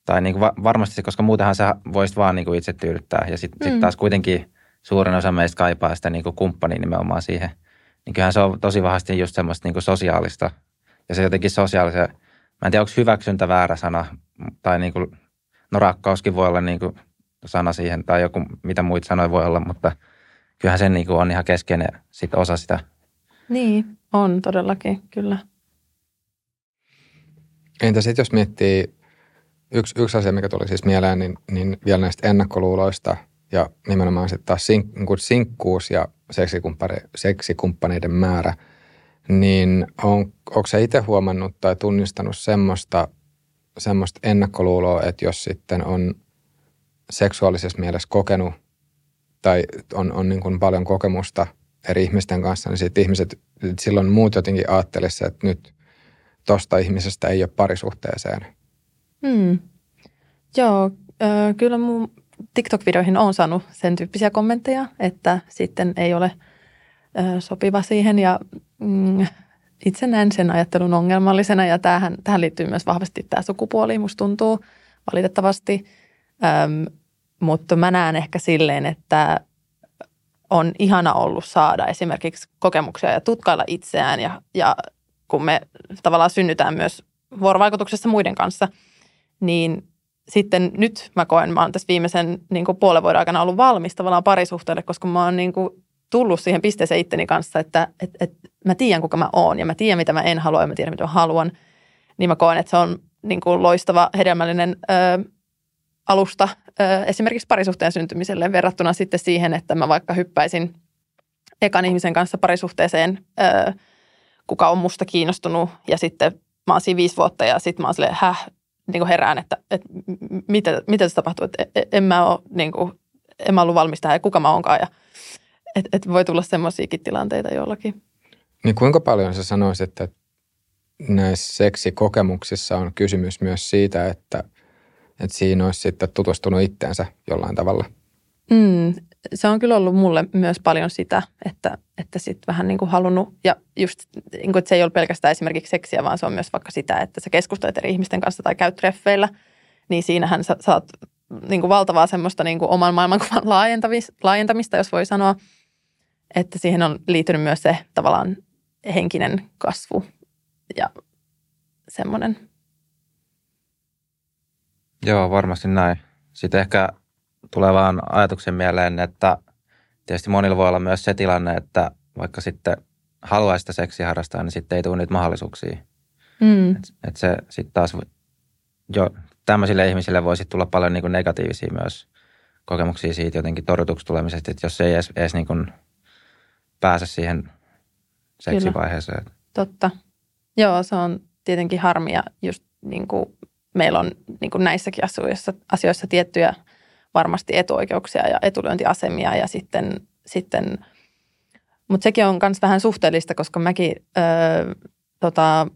Tai niin kuin varmasti, koska muutenhan sä voisit vaan niin kuin itse tyydyttää. Ja sitten mm. sit taas kuitenkin suurin osa meistä kaipaa sitä niin kuin kumppania nimenomaan siihen – niin kyllähän se on tosi vahvasti just semmoista niin kuin sosiaalista. Ja se jotenkin sosiaalisen, mä en tiedä onko hyväksyntä väärä sana, tai niin kuin, no rakkauskin voi olla niin kuin sana siihen, tai joku mitä muita sanoja voi olla, mutta kyllähän se niin kuin on ihan keskeinen sit osa sitä. Niin, on todellakin, kyllä. Entä sitten jos miettii, yksi, yksi asia, mikä tuli siis mieleen, niin, niin vielä näistä ennakkoluuloista ja nimenomaan sitten taas sink, niin sinkkuus ja seksikumppaneiden määrä, niin on, onko se itse huomannut tai tunnistanut semmoista, semmoista ennakkoluuloa, että jos sitten on seksuaalisessa mielessä kokenut tai on, on niin kuin paljon kokemusta eri ihmisten kanssa, niin sitten ihmiset, silloin muut jotenkin ajattelisivat, että nyt tosta ihmisestä ei ole parisuhteeseen. Hmm. Joo, äh, kyllä mun TikTok-videoihin on saanut sen tyyppisiä kommentteja, että sitten ei ole ö, sopiva siihen ja mm, itse näen sen ajattelun ongelmallisena ja tähän, tähän liittyy myös vahvasti tämä sukupuoli, musta tuntuu valitettavasti. Öm, mutta mä näen ehkä silleen, että on ihana ollut saada esimerkiksi kokemuksia ja tutkailla itseään ja, ja kun me tavallaan synnytään myös vuorovaikutuksessa muiden kanssa, niin sitten nyt mä koen, mä oon tässä viimeisen niin kuin puolen vuoden aikana ollut valmis tavallaan parisuhteelle, koska mä oon niin kuin tullut siihen pisteeseen itteni kanssa, että et, et mä tiedän kuka mä oon ja mä tiedän mitä mä en halua ja mä tiedän mitä mä haluan, niin mä koen, että se on niin kuin loistava hedelmällinen ö, alusta ö, esimerkiksi parisuhteen syntymiselle verrattuna sitten siihen, että mä vaikka hyppäisin ekan ihmisen kanssa parisuhteeseen, ö, kuka on musta kiinnostunut ja sitten mä oon siinä viisi vuotta ja sitten mä oon silleen, häh, niin kuin herään, että, että mitä, mitä se tapahtuu, että en mä ole, niin kuin, en mä ollut valmis tähän ja kuka mä oonkaan ja että et voi tulla semmoisiakin tilanteita jollakin. Niin kuinka paljon sä sanoisit, että näissä seksikokemuksissa on kysymys myös siitä, että, että siinä olisi sitten tutustunut itteensä jollain tavalla? Mm, se on kyllä ollut mulle myös paljon sitä, että, että sitten vähän niin kuin halunnut, ja just niin kuin, että se ei ole pelkästään esimerkiksi seksiä, vaan se on myös vaikka sitä, että sä keskustelet eri ihmisten kanssa tai käyt treffeillä, niin siinähän sä saat niin kuin valtavaa semmoista niin kuin oman maailmankuvan laajentamista, jos voi sanoa, että siihen on liittynyt myös se tavallaan henkinen kasvu ja semmoinen. Joo, varmasti näin. Sitten ehkä tulee vaan ajatuksen mieleen, että tietysti monilla voi olla myös se tilanne, että vaikka sitten haluaisi sitä seksiä harrastaa, niin sitten ei tule niitä mahdollisuuksia. Mm. Et, et se sitten taas jo tämmöisille ihmisille voisi tulla paljon niin kuin negatiivisia myös kokemuksia siitä jotenkin torjutuksi tulemisesta, että jos ei edes, edes niin kuin pääse siihen seksivaiheeseen. Kyllä. Totta. Joo, se on tietenkin harmia just niin kuin meillä on niin kuin näissäkin asioissa, asioissa tiettyjä varmasti etuoikeuksia ja etulyöntiasemia ja sitten, sitten mutta sekin on myös vähän suhteellista, koska mäkin öö, tota,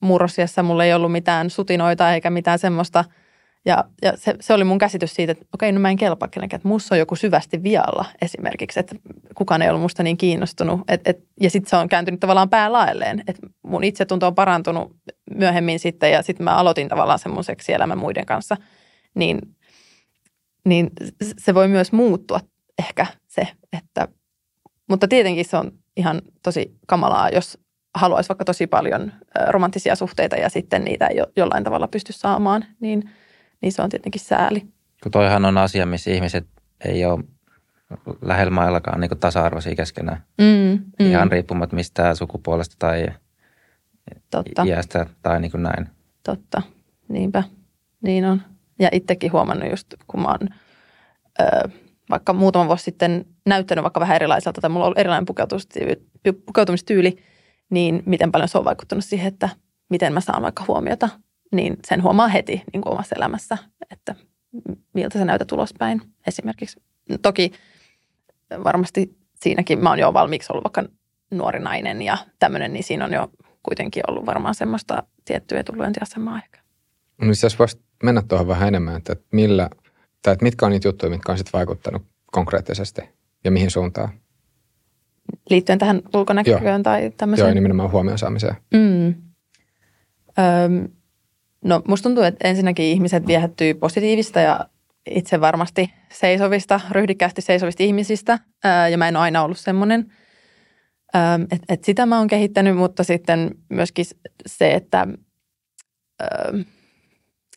murrosiassa mulla ei ollut mitään sutinoita eikä mitään semmoista. Ja, ja se, se, oli mun käsitys siitä, että okei, no mä en kelpaa kenenkään, että musta on joku syvästi vialla esimerkiksi, että kukaan ei ollut musta niin kiinnostunut. Et, et, ja sitten se on kääntynyt tavallaan päälaelleen, että mun itsetunto on parantunut myöhemmin sitten ja sitten mä aloitin tavallaan sen mun seksielämän muiden kanssa. Niin, niin se voi myös muuttua ehkä se, että, mutta tietenkin se on ihan tosi kamalaa, jos haluaisi vaikka tosi paljon romanttisia suhteita ja sitten niitä ei jollain tavalla pysty saamaan, niin, niin se on tietenkin sääli. Kun toihan on asia, missä ihmiset ei ole lähellä maillakaan niin tasa-arvoisia keskenään. Mm, mm. Ihan riippumatta mistä sukupuolesta tai Totta. iästä tai niin kuin näin. Totta, niinpä. Niin on. Ja itsekin huomannut just, kun mä oon ö, vaikka muutama vuosi sitten näyttänyt vaikka vähän erilaiselta tai mulla on ollut erilainen pukeutumistyyli, niin miten paljon se on vaikuttanut siihen, että miten mä saan vaikka huomiota, niin sen huomaa heti niin kuin omassa elämässä, että miltä se näytät ulospäin esimerkiksi. Toki varmasti siinäkin mä oon jo valmiiksi ollut vaikka nuori nainen ja tämmöinen, niin siinä on jo kuitenkin ollut varmaan semmoista tiettyä etulyöntiasemaa ehkä. No niin jos voisi mennä tuohon vähän enemmän, että millä, tai että mitkä on niitä juttuja, mitkä on sitten vaikuttanut konkreettisesti ja mihin suuntaan? liittyen tähän ulkonäköön tai tämmöiseen. Joo, nimenomaan huomioon saamiseen. Mm. Öm, no musta tuntuu, että ensinnäkin ihmiset viehättyy positiivista ja itse varmasti seisovista, ryhdikkäästi seisovista ihmisistä. Ää, ja mä en ole aina ollut semmoinen. Että et sitä mä oon kehittänyt, mutta sitten myöskin se, että ää,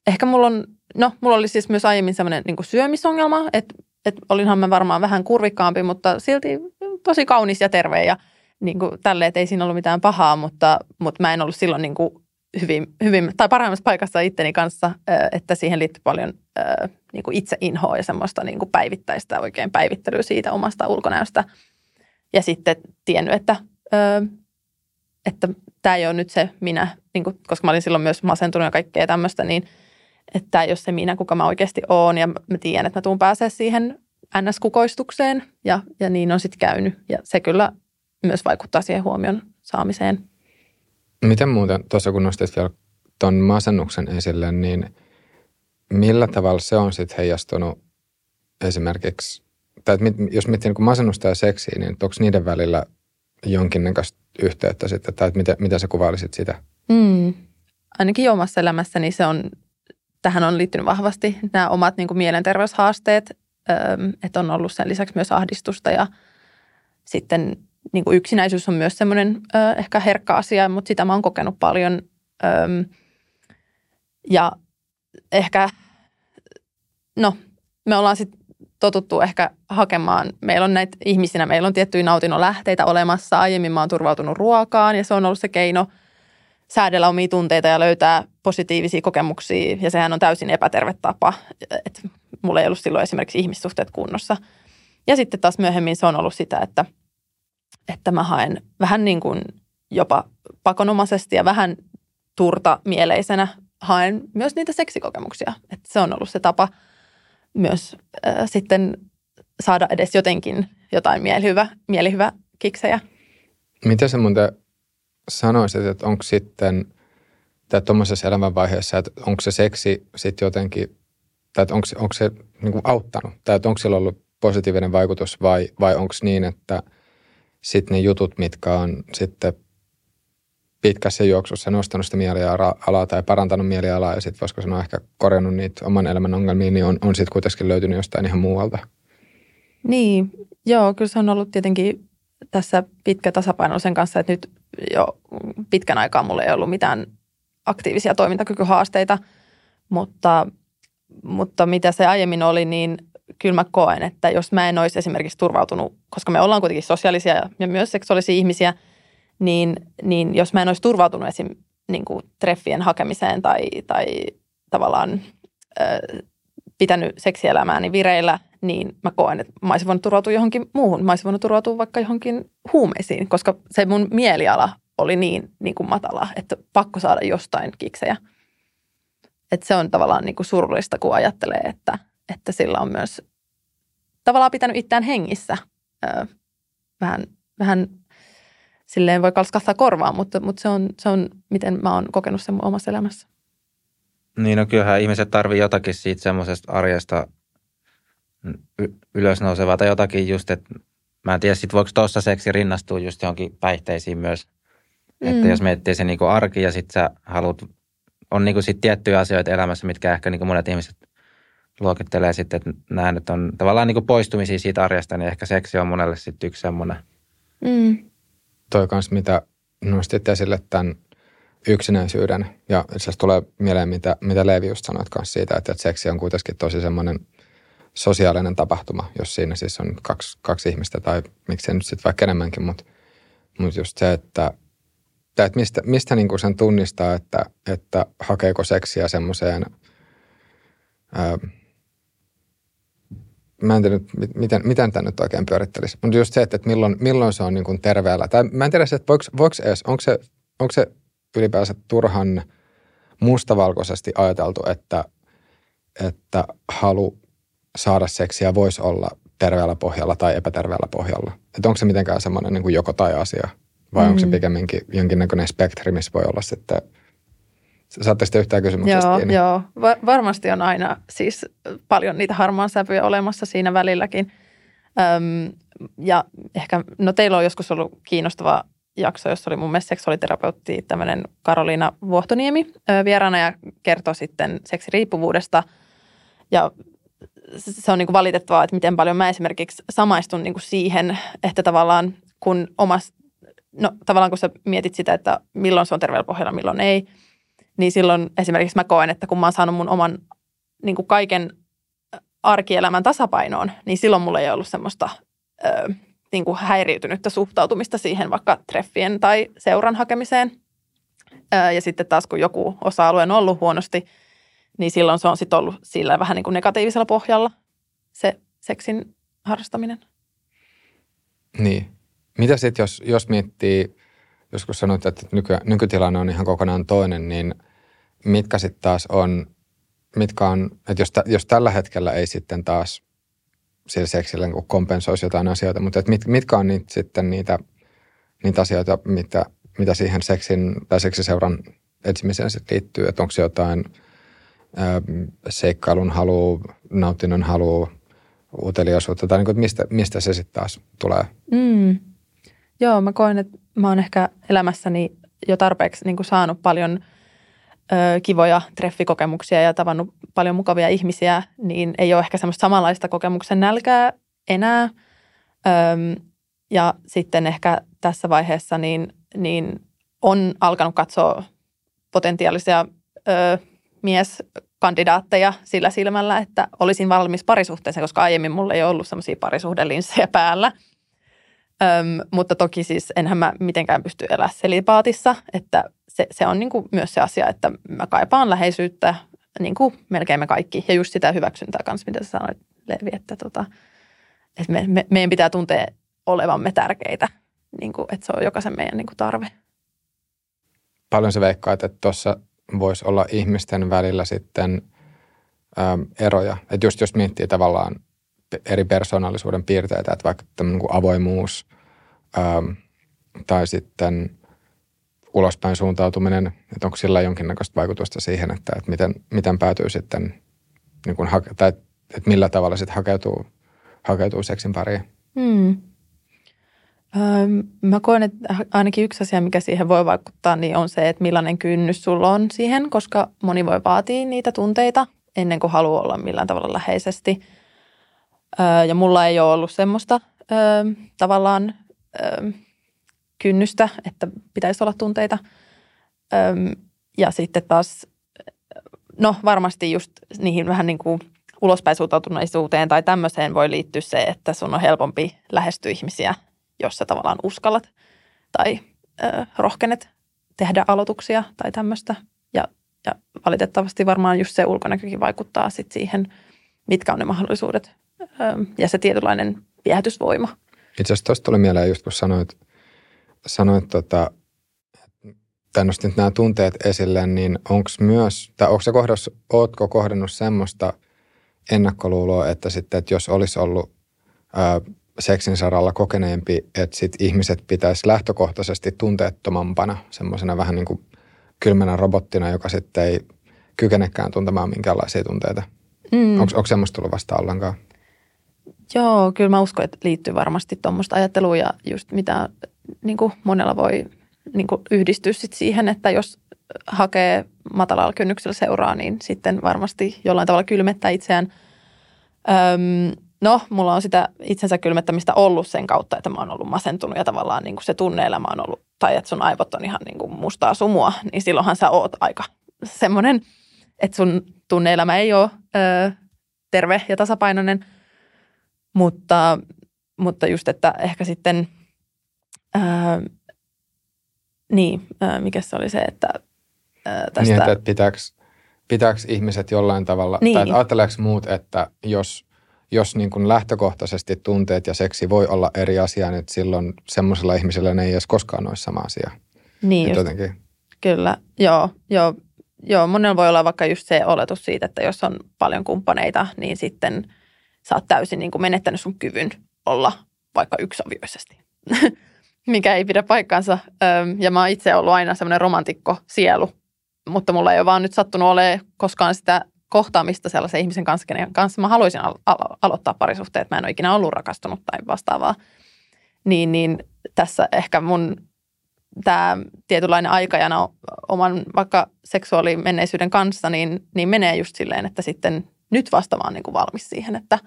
ehkä mulla on, no mulla oli siis myös aiemmin semmoinen niin syömisongelma, että et olinhan mä varmaan vähän kurvikkaampi, mutta silti tosi kaunis ja terve ja niin kuin tälle, että ei siinä ollut mitään pahaa, mutta, mutta mä en ollut silloin niin kuin hyvin, hyvin, tai parhaimmassa paikassa itteni kanssa, että siihen liittyy paljon niin kuin itse inhoa ja semmoista niin kuin päivittäistä oikein päivittelyä siitä omasta ulkonäöstä. Ja sitten tiennyt, että, että tämä ei ole nyt se minä, niin kuin, koska mä olin silloin myös masentunut ja kaikkea tämmöistä, niin että ole se minä, kuka mä oikeasti oon. Ja mä tiedän, että mä tuun pääsee siihen NS-kukoistukseen ja, ja niin on sitten käynyt. Ja se kyllä myös vaikuttaa siihen huomion saamiseen. Miten muuten, tuossa kun nostit vielä tuon masennuksen esille, niin millä tavalla se on sitten heijastunut esimerkiksi, tai mit, jos miettii niin masennusta ja seksiä, niin onko niiden välillä jonkinnäköistä yhteyttä sitten, tai miten, miten sä kuvailisit sitä? Mm. Ainakin omassa elämässäni se on, tähän on liittynyt vahvasti nämä omat niin kuin mielenterveyshaasteet, että on ollut sen lisäksi myös ahdistusta ja sitten niin kuin yksinäisyys on myös semmoinen ehkä herkkä asia, mutta sitä mä oon kokenut paljon. ja ehkä, no me ollaan sitten totuttu ehkä hakemaan, meillä on näitä ihmisinä, meillä on tiettyjä nautinnon lähteitä olemassa. Aiemmin mä oon turvautunut ruokaan ja se on ollut se keino säädellä omia tunteita ja löytää positiivisia kokemuksia. Ja sehän on täysin epäterve tapa, että mulla ei ollut silloin esimerkiksi ihmissuhteet kunnossa. Ja sitten taas myöhemmin se on ollut sitä, että, että mä haen vähän niin kuin jopa pakonomaisesti ja vähän turta mieleisenä haen myös niitä seksikokemuksia. Että se on ollut se tapa – myös äh, sitten saada edes jotenkin jotain mielihyvä, mielihyvä kiksejä. Mitä sä muuten sanoisit, että onko sitten tai tuommoisessa elämänvaiheessa, että onko se seksi sitten jotenkin, tai että onko, onko se niin kuin auttanut, tai että onko sillä ollut positiivinen vaikutus vai, vai onko niin, että sitten ne jutut, mitkä on sitten pitkässä juoksussa nostanut sitä mielialaa tai parantanut mielialaa ja sitten voisiko sanoa ehkä korjannut niitä oman elämän ongelmia, niin on, on sitten kuitenkin löytynyt jostain ihan muualta. Niin, joo, kyllä se on ollut tietenkin tässä pitkä tasapaino sen kanssa, että nyt jo pitkän aikaa mulla ei ollut mitään aktiivisia toimintakykyhaasteita, mutta, mutta mitä se aiemmin oli, niin kyllä mä koen, että jos mä en olisi esimerkiksi turvautunut, koska me ollaan kuitenkin sosiaalisia ja myös seksuaalisia ihmisiä – niin, niin jos mä en olisi turvautunut esim. Niin kuin treffien hakemiseen tai, tai tavallaan pitänyt seksielämääni vireillä, niin mä koen, että mä olisin voinut turvautua johonkin muuhun. Mä olisin voinut turvautua vaikka johonkin huumeisiin, koska se mun mieliala oli niin, niin kuin matala, että pakko saada jostain kiksejä. Että se on tavallaan niin kuin surullista, kun ajattelee, että, että sillä on myös tavallaan pitänyt itseään hengissä. Ö, vähän, vähän silleen voi kalskahtaa korvaan, mutta, mutta se, on, se on, miten mä oon kokenut sen omassa elämässä. Niin, no kyllähän ihmiset tarvii jotakin siitä semmoisesta arjesta ylösnousevaa tai jotakin just, että mä en tiedä, sit voiko tuossa seksi rinnastua just johonkin päihteisiin myös. Mm. Että jos miettii se niinku arki ja sitten sä haluat, on niinku sit tiettyjä asioita elämässä, mitkä ehkä niinku monet ihmiset luokittelee sitten, että nämä nyt on tavallaan niinku poistumisia siitä arjesta, niin ehkä seksi on monelle sitten yksi semmoinen. Mm toi kanssa, mitä nostit esille tämän yksinäisyyden. Ja itse tulee mieleen, mitä, mitä Levi just sanoit kanssa siitä, että, että seksi on kuitenkin tosi semmoinen sosiaalinen tapahtuma, jos siinä siis on kaksi, kaksi ihmistä tai miksei nyt sitten vaikka enemmänkin, mutta, mutta just se, että, että mistä, mistä niin kuin sen tunnistaa, että, että hakeeko seksiä semmoiseen ää, mä en tiedä, miten, miten tämä nyt oikein pyörittelisi. Mutta just se, että milloin, milloin se on niin kuin terveellä. Tai mä en tiedä, että voiko, voiko edes, onko se, onko se ylipäänsä turhan mustavalkoisesti ajateltu, että, että halu saada seksiä voisi olla terveellä pohjalla tai epäterveellä pohjalla. Että onko se mitenkään semmoinen niin kuin joko tai asia? Vai mm. onko se mm. pikemminkin jonkinnäköinen spektri, missä voi olla sitten – Saatte sitten yhtään kysymyksestä Joo, kiinni. joo. Va- varmasti on aina siis paljon niitä harmaan sävyjä olemassa siinä välilläkin. Öm, ja ehkä, no teillä on joskus ollut kiinnostava jakso, jossa oli mun mielestä seksuaaliterapeutti tämmöinen Karoliina Vuohtoniemi vieraana ja kertoi sitten seksiriippuvuudesta. Ja se on niin kuin valitettavaa, että miten paljon mä esimerkiksi samaistun niin kuin siihen, että tavallaan kun omas, no tavallaan kun sä mietit sitä, että milloin se on terveellä pohjalla, milloin ei – niin silloin esimerkiksi mä koen, että kun mä oon saanut mun oman niin kuin kaiken arkielämän tasapainoon, niin silloin mulla ei ollut semmoista ö, niin kuin häiriytynyttä suhtautumista siihen vaikka treffien tai seuran hakemiseen. Ja sitten taas kun joku osa-alue on ollut huonosti, niin silloin se on sitten ollut sillä vähän niin kuin negatiivisella pohjalla se seksin harrastaminen. Niin. Mitä sitten, jos, jos miettii, joskus sanoit, että nyky, nykytilanne on ihan kokonaan toinen, niin mitkä sitten taas on, mitkä on, että jos, jos tällä hetkellä ei sitten taas sillä seksillä niin kompensoisi jotain asioita, mutta että mit, mitkä on niitä, sitten niitä, niitä asioita, mitä, mitä siihen seksin tai seksiseuran etsimiseen sitten liittyy, että onko se jotain ö, seikkailun halu, nautinnon halu, uteliaisuutta tai niin kuin, mistä, mistä se sitten taas tulee? Mm. Joo, mä koen, että mä oon ehkä elämässäni jo tarpeeksi niin kuin saanut paljon ö, kivoja treffikokemuksia ja tavannut paljon mukavia ihmisiä, niin ei ole ehkä semmoista samanlaista kokemuksen nälkää enää. Ja sitten ehkä tässä vaiheessa niin, niin on alkanut katsoa potentiaalisia ö, mieskandidaatteja sillä silmällä, että olisin valmis parisuhteeseen, koska aiemmin mulla ei ollut semmoisia parisuhdelinssejä päällä. Öm, mutta toki siis enhän mä mitenkään pysty elämään selipaatissa, että se, se on niin kuin myös se asia, että mä kaipaan läheisyyttä, niin kuin melkein me kaikki. Ja just sitä hyväksyntää kanssa, mitä sä sanoit, Levi, että, tota, että me, me, meidän pitää tuntea olevamme tärkeitä, niin kuin, että se on jokaisen meidän niin kuin tarve. Paljon se veikkaa, että tuossa voisi olla ihmisten välillä sitten äm, eroja. Että just jos miettii tavallaan eri persoonallisuuden piirteitä, että vaikka tämmöinen kuin avoimuus äm, tai sitten ulospäin suuntautuminen, että onko sillä jonkinnäköistä vaikutusta siihen, että, että miten, miten päätyy sitten, niin kuin, tai että millä tavalla sitten hakeutuu, hakeutuu seksin pariin. Hmm. Mä koen, että ainakin yksi asia, mikä siihen voi vaikuttaa, niin on se, että millainen kynnys sulla on siihen, koska moni voi vaatia niitä tunteita ennen kuin haluaa olla millään tavalla läheisesti. Ja mulla ei ole ollut semmoista tavallaan kynnystä, että pitäisi olla tunteita. Ja sitten taas, no varmasti just niihin vähän niin kuin ulospäin suuntautuneisuuteen tai tämmöiseen voi liittyä se, että sun on helpompi lähestyä ihmisiä – jos sä tavallaan uskallat tai ö, rohkenet tehdä aloituksia tai tämmöistä. Ja, ja valitettavasti varmaan just se ulkonäkökin vaikuttaa sit siihen, mitkä on ne mahdollisuudet ö, ja se tietynlainen viehätysvoima. Itse asiassa tuosta tuli mieleen just kun sanoit, sanoit tota, tai nostit nämä tunteet esille, niin onko myös, tai onko kohdassa, ootko kohdannut semmoista ennakkoluuloa, että sitten, että jos olisi ollut ää, seksin saralla kokeneempi, että sit ihmiset pitäisi lähtökohtaisesti tunteettomampana, semmoisena vähän niin kuin kylmänä robottina, joka sitten ei kykenekään tuntemaan minkäänlaisia tunteita. Mm. Onko, onko semmoista tullut vasta ollenkaan? Joo, kyllä mä uskon, että liittyy varmasti tuommoista ajattelua ja just mitä niin kuin monella voi niin kuin yhdistyä sit siihen, että jos hakee matalalla kynnyksellä seuraa, niin sitten varmasti jollain tavalla kylmettää itseään. Öm, No, mulla on sitä itsensä kylmettämistä ollut sen kautta, että mä oon ollut masentunut ja tavallaan niin kuin se tunneelämä on ollut, tai että sun aivot on ihan niin kuin mustaa sumua, niin silloinhan sä oot aika semmoinen, että sun tunneelämä ei ole ö, terve ja tasapainoinen, mutta, mutta just, että ehkä sitten, ö, niin, ö, mikä se oli se, että ö, tästä... Niin, että pitääkö, pitääkö ihmiset jollain tavalla, niin. tai ajatteleeko muut, että jos jos niin kuin lähtökohtaisesti tunteet ja seksi voi olla eri asia, niin silloin semmoisella ihmisellä ne ei edes koskaan ole sama asia. Niin just, jotenkin. Kyllä, joo, joo, joo. Monella voi olla vaikka just se oletus siitä, että jos on paljon kumppaneita, niin sitten sä oot täysin niin kuin menettänyt sun kyvyn olla vaikka yksiavioisesti. Mikä ei pidä paikkaansa. Ja mä oon itse ollut aina semmoinen romantikko sielu, mutta mulla ei ole vaan nyt sattunut olemaan koskaan sitä kohtaamista sellaisen ihmisen kanssa, kenen kanssa mä haluaisin al- al- aloittaa parisuhteet. Mä en ole ikinä ollut rakastunut tai vastaavaa. Niin, niin tässä ehkä mun tämä tietynlainen aikajana oman vaikka seksuaalimenneisyyden kanssa, niin, niin menee just silleen, että sitten nyt vasta vaan niin kuin valmis siihen, että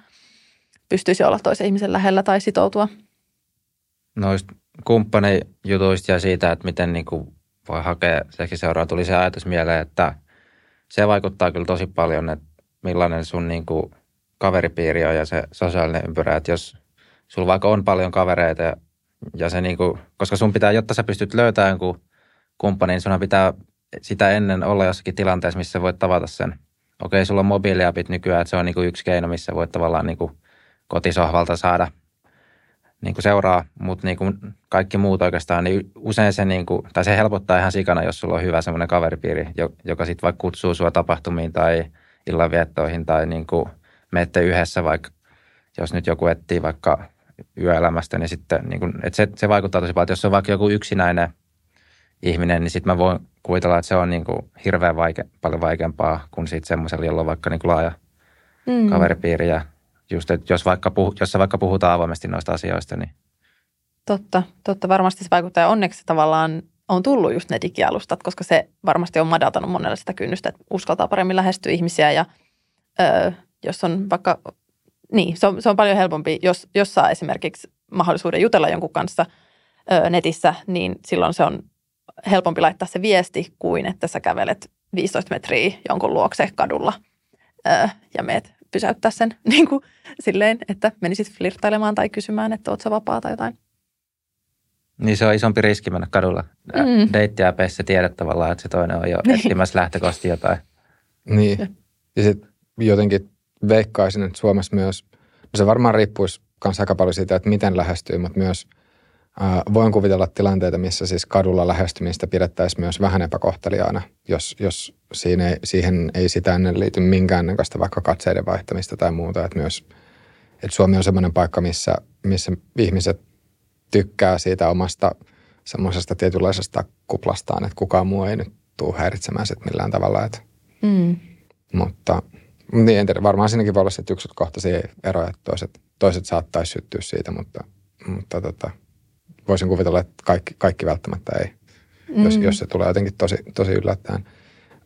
pystyisi olla toisen ihmisen lähellä tai sitoutua. Noista kumppanijutuista ja siitä, että miten niin kuin voi hakea seksiseuraa, tuli se ajatus mieleen, että – se vaikuttaa kyllä tosi paljon, että millainen sun niin kuin kaveripiiri on ja se sosiaalinen ympyrä. Että jos sulla vaikka on paljon kavereita ja, ja se niin kuin, koska sun pitää, jotta sä pystyt löytämään kumppanin, niin sun pitää sitä ennen olla jossakin tilanteessa, missä voit tavata sen. Okei, sulla on mobiiliapit nykyään, että se on niin kuin yksi keino, missä voit tavallaan niin kuin kotisohvalta saada niin kuin seuraa, mutta niin kuin kaikki muut oikeastaan, niin usein se, niin kuin, tai se helpottaa ihan sikana, jos sulla on hyvä semmoinen kaveripiiri, joka sitten vaikka kutsuu sua tapahtumiin tai illanviettoihin tai niin kuin menette yhdessä vaikka, jos nyt joku etsii vaikka yöelämästä, niin sitten niin kuin, että se, se vaikuttaa tosi paljon. Että jos on vaikka joku yksinäinen ihminen, niin sitten mä voin kuvitella, että se on niin kuin hirveän vaike, paljon vaikeampaa kuin sitten semmoisella, jolla on vaikka niin kuin laaja mm. kaveripiiri ja just, että jos, vaikka puh, jos vaikka puhutaan avoimesti noista asioista, niin Totta, totta. Varmasti se vaikuttaa. Ja onneksi tavallaan on tullut just ne digialustat, koska se varmasti on madaltanut monelle sitä kynnystä, että uskaltaa paremmin lähestyä ihmisiä. Ja ö, jos on vaikka, niin se on, se on paljon helpompi, jos, jos saa esimerkiksi mahdollisuuden jutella jonkun kanssa netissä, niin silloin se on helpompi laittaa se viesti kuin että sä kävelet 15 metriä jonkun luokse kadulla ö, ja meet pysäyttää sen niin kuin, silleen, että menisit flirttailemaan tai kysymään, että oot sä vapaa tai jotain. Niin se on isompi riski mennä kadulla. Mm. Deittiäpeissä tiedät tavallaan, että se toinen on jo niin. etsimässä lähtökohtaisesti jotain. Niin. Ja, ja sitten jotenkin veikkaisin, että Suomessa myös, no se varmaan riippuisi myös aika paljon siitä, että miten lähestyy, mutta myös voin kuvitella tilanteita, missä siis kadulla lähestymistä pidettäisiin myös vähän epäkohteliaana, jos, jos siinä ei, siihen ei sitä ennen liity minkäännäköistä vaikka katseiden vaihtamista tai muuta. Että myös, että Suomi on semmoinen paikka, missä, missä ihmiset tykkää siitä omasta semmoisesta tietynlaisesta kuplastaan, että kukaan muu ei nyt tule häiritsemään sit millään tavalla. Että. Mm. Mutta niin, en tiedä, varmaan siinäkin voi olla sitten yksityiskohtaisia eroja, että toiset, toiset saattaisi syttyä siitä, mutta, mutta tota, voisin kuvitella, että kaikki, kaikki välttämättä ei, mm. jos, jos se tulee jotenkin tosi, tosi yllättäen.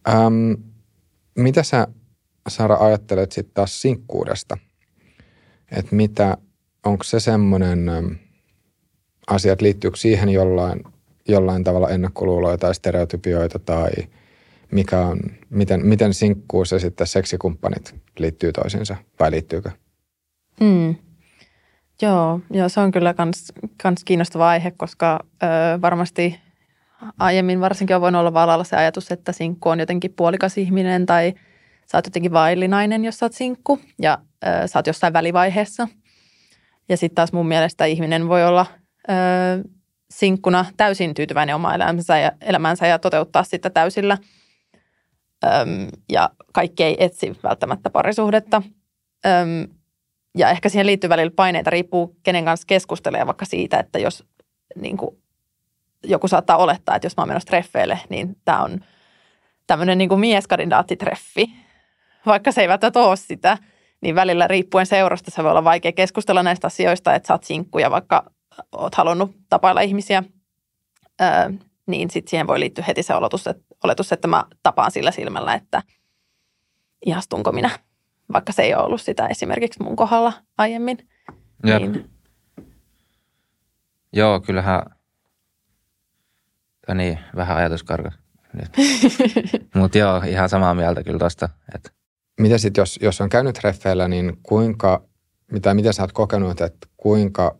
Ähm, mitä sä, Sara, ajattelet sitten taas sinkkuudesta? Että mitä, onko se semmoinen asiat, liittyykö siihen jollain, jollain tavalla ennakkoluuloja tai stereotypioita tai mikä on, miten, miten sinkkuus ja sitten seksikumppanit liittyy toisiinsa vai liittyykö? Mm. Joo, joo, se on kyllä kans, kans kiinnostava aihe, koska ö, varmasti aiemmin varsinkin on voinut olla vallalla se ajatus, että sinkku on jotenkin puolikas ihminen tai sä oot jotenkin vaillinainen, jos sä oot sinkku ja ö, sä oot jossain välivaiheessa. Ja sitten taas mun mielestä ihminen voi olla ö, sinkkuna täysin tyytyväinen omaan elämänsä ja, elämänsä ja toteuttaa sitä täysillä. Öm, ja kaikki ei etsi välttämättä parisuhdetta. Öm, ja ehkä siihen liittyy välillä paineita, riippuu kenen kanssa keskustelee vaikka siitä, että jos niin kuin, joku saattaa olettaa, että jos mä oon menossa treffeille, niin tämä on tämmöinen niin mieskandidaattitreffi. Vaikka se ei välttämättä ole sitä, niin välillä riippuen seurasta se voi olla vaikea keskustella näistä asioista, että sä oot sinkku ja vaikka oot halunnut tapailla ihmisiä, öö, niin sitten siihen voi liittyä heti se oletus, että, oletus, että mä tapaan sillä silmällä, että ihastunko minä, vaikka se ei ole ollut sitä esimerkiksi mun kohdalla aiemmin. Jep. Niin. Joo, kyllähän, tai niin, vähän ajatuskarka. Mutta joo, ihan samaa mieltä kyllä tosta. Että. Mitä sitten, jos, jos on käynyt treffeillä, niin kuinka, mitä, mitä sä oot kokenut, että kuinka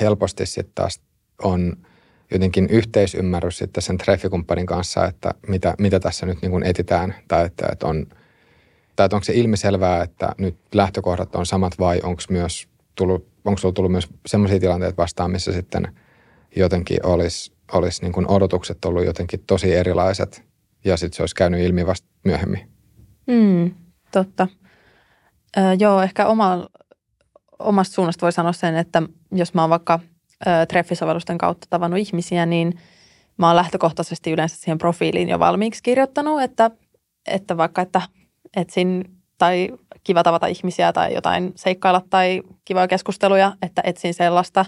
helposti sitten taas on jotenkin yhteisymmärrys sitten sen treffikumppanin kanssa, että mitä, mitä tässä nyt niin kuin etitään, tai että, että on, tai onko se ilmiselvää, että nyt lähtökohdat on samat vai onko myös tullut, onko sulla tullut myös sellaisia tilanteita vastaan, missä sitten jotenkin olisi, olisi niin kuin odotukset ollut jotenkin tosi erilaiset ja sitten se olisi käynyt ilmi vasta myöhemmin. Mm, totta. Ö, joo, ehkä oma, omasta suunnasta voi sanoa sen, että jos mä oon vaikka ö, treffisovellusten kautta tavannut ihmisiä, niin mä oon lähtökohtaisesti yleensä siihen profiiliin jo valmiiksi kirjoittanut, että, että vaikka että etsin tai kiva tavata ihmisiä tai jotain seikkailla tai kivoja keskusteluja, että etsin sellaista.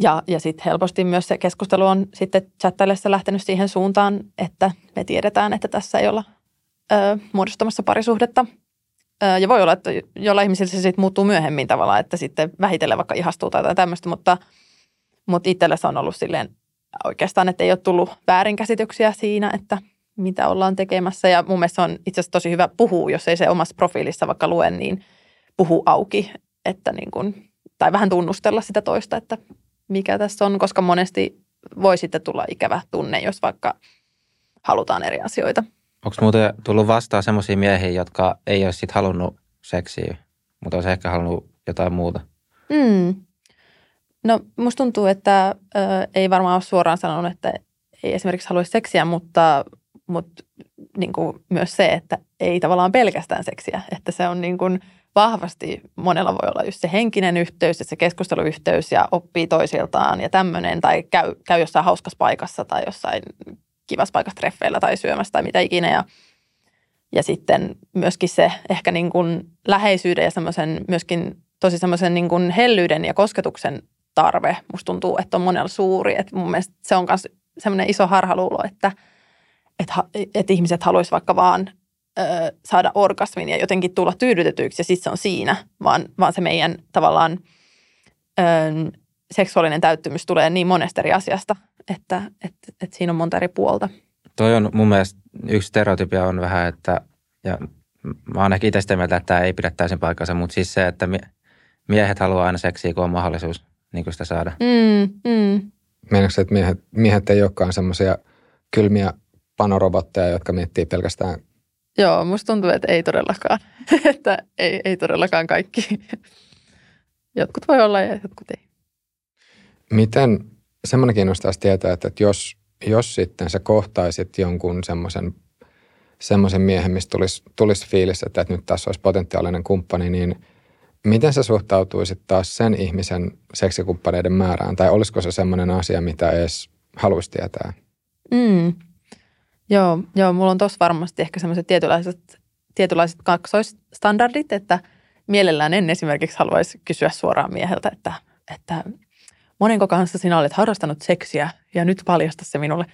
Ja, ja sitten helposti myös se keskustelu on sitten chattaillessa lähtenyt siihen suuntaan, että me tiedetään, että tässä ei olla ö, muodostamassa parisuhdetta – ja voi olla, että jolla ihmisillä se sitten muuttuu myöhemmin tavallaan, että sitten vähitellen vaikka ihastuu tai jotain tämmöistä, mutta, mutta itsellä se on ollut silleen oikeastaan, että ei ole tullut väärinkäsityksiä siinä, että mitä ollaan tekemässä. Ja mun mielestä on itse asiassa tosi hyvä puhua, jos ei se omassa profiilissa vaikka lue, niin puhu auki, että niin kuin, tai vähän tunnustella sitä toista, että mikä tässä on, koska monesti voi sitten tulla ikävä tunne, jos vaikka halutaan eri asioita. Onko muuten tullut vastaan semmoisia miehiä, jotka ei olisi sit halunnut seksiä, mutta olisi ehkä halunnut jotain muuta? Mm. No musta tuntuu, että ö, ei varmaan ole suoraan sanonut, että ei esimerkiksi haluaisi seksiä, mutta, mutta niin kuin myös se, että ei tavallaan pelkästään seksiä. Että se on niin kuin vahvasti, monella voi olla just se henkinen yhteys ja se keskusteluyhteys ja oppii toisiltaan ja tämmöinen. Tai käy, käy jossain hauskassa paikassa tai jossain kivassa paikassa treffeillä tai syömässä tai mitä ikinä. Ja, Ja sitten myöskin se ehkä niin kuin läheisyyden ja semmoisen myöskin tosi semmoisen niin kuin hellyyden ja kosketuksen tarve musta tuntuu, että on monella suuri. Että mun mielestä se on myös semmoinen iso harhaluulo, että, että, että ihmiset haluaisivat vaikka vaan ö, saada orgasmin ja jotenkin tulla tyydytetyiksi ja sitten se on siinä, vaan, vaan se meidän tavallaan ö, seksuaalinen täyttymys tulee niin monesta eri asiasta, että, että, että siinä on monta eri puolta. Toi on mun mielestä yksi stereotypia on vähän, että ja mä oon ehkä itse sitä mieltä, että tämä ei pidä täysin paikkansa, mutta siis se, että miehet haluaa aina seksiä, kun on mahdollisuus niin sitä saada. Mm, mm. Meinaatko, että miehet, miehet ei olekaan semmoisia kylmiä panorobotteja, jotka miettii pelkästään Joo, musta tuntuu, että ei todellakaan. että ei, ei todellakaan kaikki. jotkut voi olla ja jotkut ei. Miten, semmoinen kiinnostaisi tietää, että jos, jos sitten sä kohtaisit jonkun semmoisen semmoisen miehen, mistä tulisi, tulisi fiilis, että, että nyt tässä olisi potentiaalinen kumppani, niin miten sä suhtautuisit taas sen ihmisen seksikumppaneiden määrään? Tai olisiko se semmoinen asia, mitä edes haluaisi tietää? Mm. Joo, joo, mulla on tuossa varmasti ehkä semmoiset tietynlaiset, tietynlaiset kaksoisstandardit, että mielellään en esimerkiksi haluaisi kysyä suoraan mieheltä, että, että monenko kanssa sinä olet harrastanut seksiä ja nyt paljasta se minulle.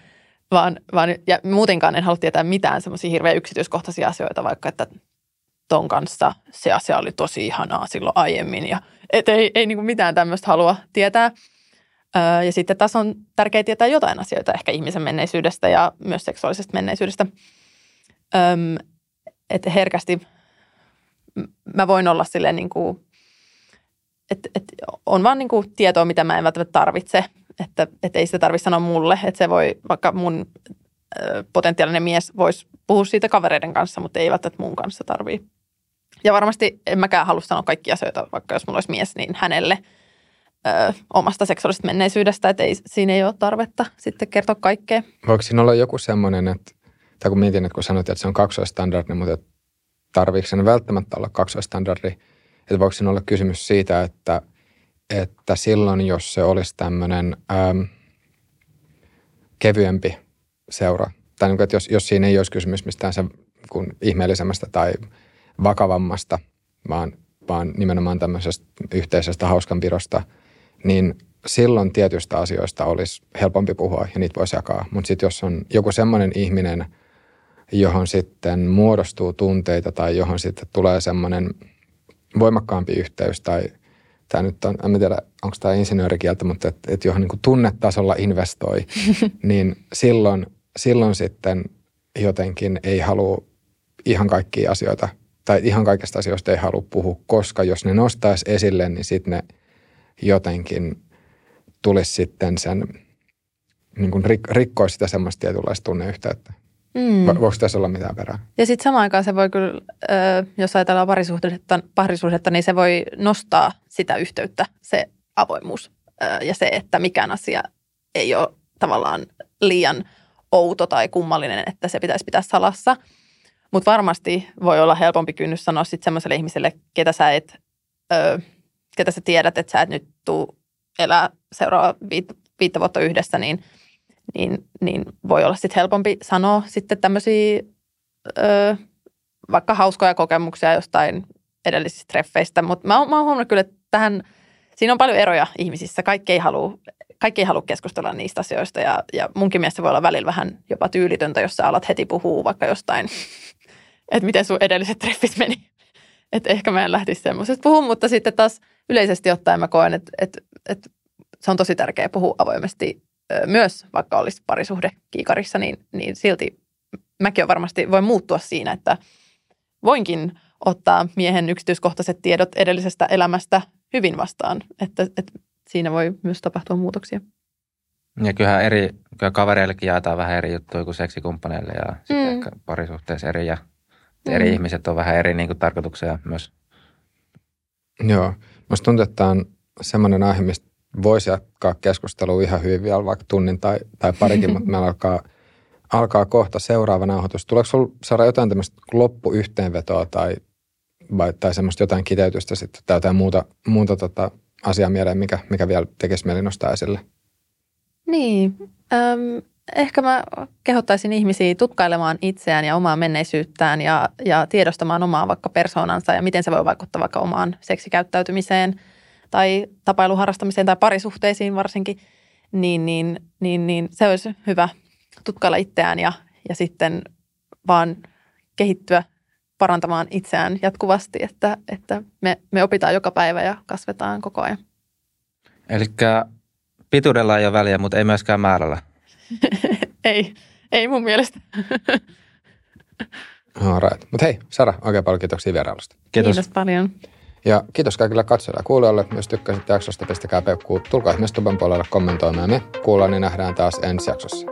Vaan, vaan ja muutenkaan en halua tietää mitään semmoisia hirveän yksityiskohtaisia asioita, vaikka että ton kanssa se asia oli tosi ihanaa silloin aiemmin. Ja, et ei, ei niin mitään tämmöistä halua tietää. Öö, ja sitten taas on tärkeää tietää jotain asioita ehkä ihmisen menneisyydestä ja myös seksuaalisesta menneisyydestä. Öm, että herkästi mä voin olla silleen niin kuin, että, että on vaan niin kuin tietoa, mitä mä en välttämättä tarvitse. Että, että ei sitä tarvitse sanoa mulle, että se voi, vaikka mun potentiaalinen mies voisi puhua siitä kavereiden kanssa, mutta ei välttämättä mun kanssa tarvii. Ja varmasti en mäkään halua sanoa kaikkia asioita, vaikka jos mulla olisi mies, niin hänelle – ö, omasta seksuaalisesta menneisyydestä, että ei, siinä ei ole tarvetta sitten kertoa kaikkea. Voiko siinä olla joku semmoinen, että, tai kun mietin, että kun sanoit, että se on kaksoistandardi, mutta tarviiko sen välttämättä olla kaksoistandardi, että voiko siinä olla kysymys siitä, että, että silloin, jos se olisi tämmöinen äm, kevyempi seura, tai niin kuin, että jos, jos siinä ei olisi kysymys mistään sen kun ihmeellisemmästä tai vakavammasta, vaan, vaan nimenomaan tämmöisestä yhteisestä hauskanpidosta – niin silloin tietystä asioista olisi helpompi puhua ja niitä voisi jakaa. Mutta sitten jos on joku semmoinen ihminen, johon sitten muodostuu tunteita tai johon sitten tulee semmoinen voimakkaampi yhteys tai tämä nyt on, en tiedä onko tämä insinöörikieltä, mutta että et johon niin kuin tunnetasolla investoi, niin silloin, silloin sitten jotenkin ei halua ihan kaikkia asioita tai ihan kaikista asioista ei halua puhua, koska jos ne nostaisi esille, niin sitten ne – jotenkin tulisi sitten sen, niin kuin rik, rikkoisi sitä semmoista tietynlaista tunneyhteyttä. Mm. Voiko tässä olla mitään perää? Ja sitten samaan aikaan se voi kyllä, jos ajatellaan parisuhdetta, parisuhdetta, niin se voi nostaa sitä yhteyttä, se avoimuus ja se, että mikään asia ei ole tavallaan liian outo tai kummallinen, että se pitäisi pitää salassa. Mutta varmasti voi olla helpompi kynnys sanoa sitten semmoiselle ihmiselle, ketä sä et ö, ketä sä tiedät, että sä et nyt tuu elää seuraava viit, viittä vuotta yhdessä, niin, niin, niin voi olla sitten helpompi sanoa sitten tämmöisiä vaikka hauskoja kokemuksia jostain edellisistä treffeistä. Mutta mä, mä oon huomannut kyllä, että tähän, siinä on paljon eroja ihmisissä. Kaikki ei halua, kaikki ei halua keskustella niistä asioista ja, ja munkin mielestä voi olla välillä vähän jopa tyylitöntä, jos sä alat heti puhua vaikka jostain, että miten sun edelliset treffit meni. Että ehkä mä en lähtisi semmoisesta puhumaan, mutta sitten taas yleisesti ottaen mä koen, että, että, että se on tosi tärkeää puhua avoimesti myös, vaikka olisi parisuhde kiikarissa, niin, niin silti mäkin on varmasti voi muuttua siinä, että voinkin ottaa miehen yksityiskohtaiset tiedot edellisestä elämästä hyvin vastaan, että, että siinä voi myös tapahtua muutoksia. Ja kyllähän eri, kyllä kavereillekin jaetaan vähän eri juttuja kuin seksikumppaneille ja sitten mm. ehkä parisuhteessa eri ja mm. eri ihmiset on vähän eri niin kuin, tarkoituksia myös. Joo, musta tuntuu, että tämä on semmoinen aihe, mistä voisi jatkaa keskustelua ihan hyvin vielä vaikka tunnin tai, tai parikin, mutta meillä alkaa, alkaa kohta seuraava nauhoitus. Tuleeko sinulla saada jotain tämmöistä loppuyhteenvetoa tai, vai, tai semmoista jotain kiteytystä sitten tai jotain muuta, muuta tota asiaa mieleen, mikä, mikä vielä tekisi mieli nostaa esille? Niin, äm, ehkä mä kehottaisin ihmisiä tutkailemaan itseään ja omaa menneisyyttään ja, ja tiedostamaan omaa vaikka persoonansa ja miten se voi vaikuttaa vaikka omaan seksikäyttäytymiseen tai tapailuharrastamiseen tai parisuhteisiin varsinkin, niin, niin, niin, niin se olisi hyvä tutkailla itseään ja, ja sitten vaan kehittyä parantamaan itseään jatkuvasti, että, että me, me opitaan joka päivä ja kasvetaan koko ajan. Eli pituudella ei ole väliä, mutta ei myöskään määrällä. ei, ei mun mielestä. right. Mutta hei, Sara, oikein paljon kiitoksia vierailusta. Kiitos. Kiitos paljon. Ja kiitos kaikille katsojille ja kuulijoille. Jos tykkäsitte jaksosta, pistäkää peukkuu. Tulkaa ihmeessä puolella kommentoimaan. Me kuullaan ja nähdään taas ensi jaksossa.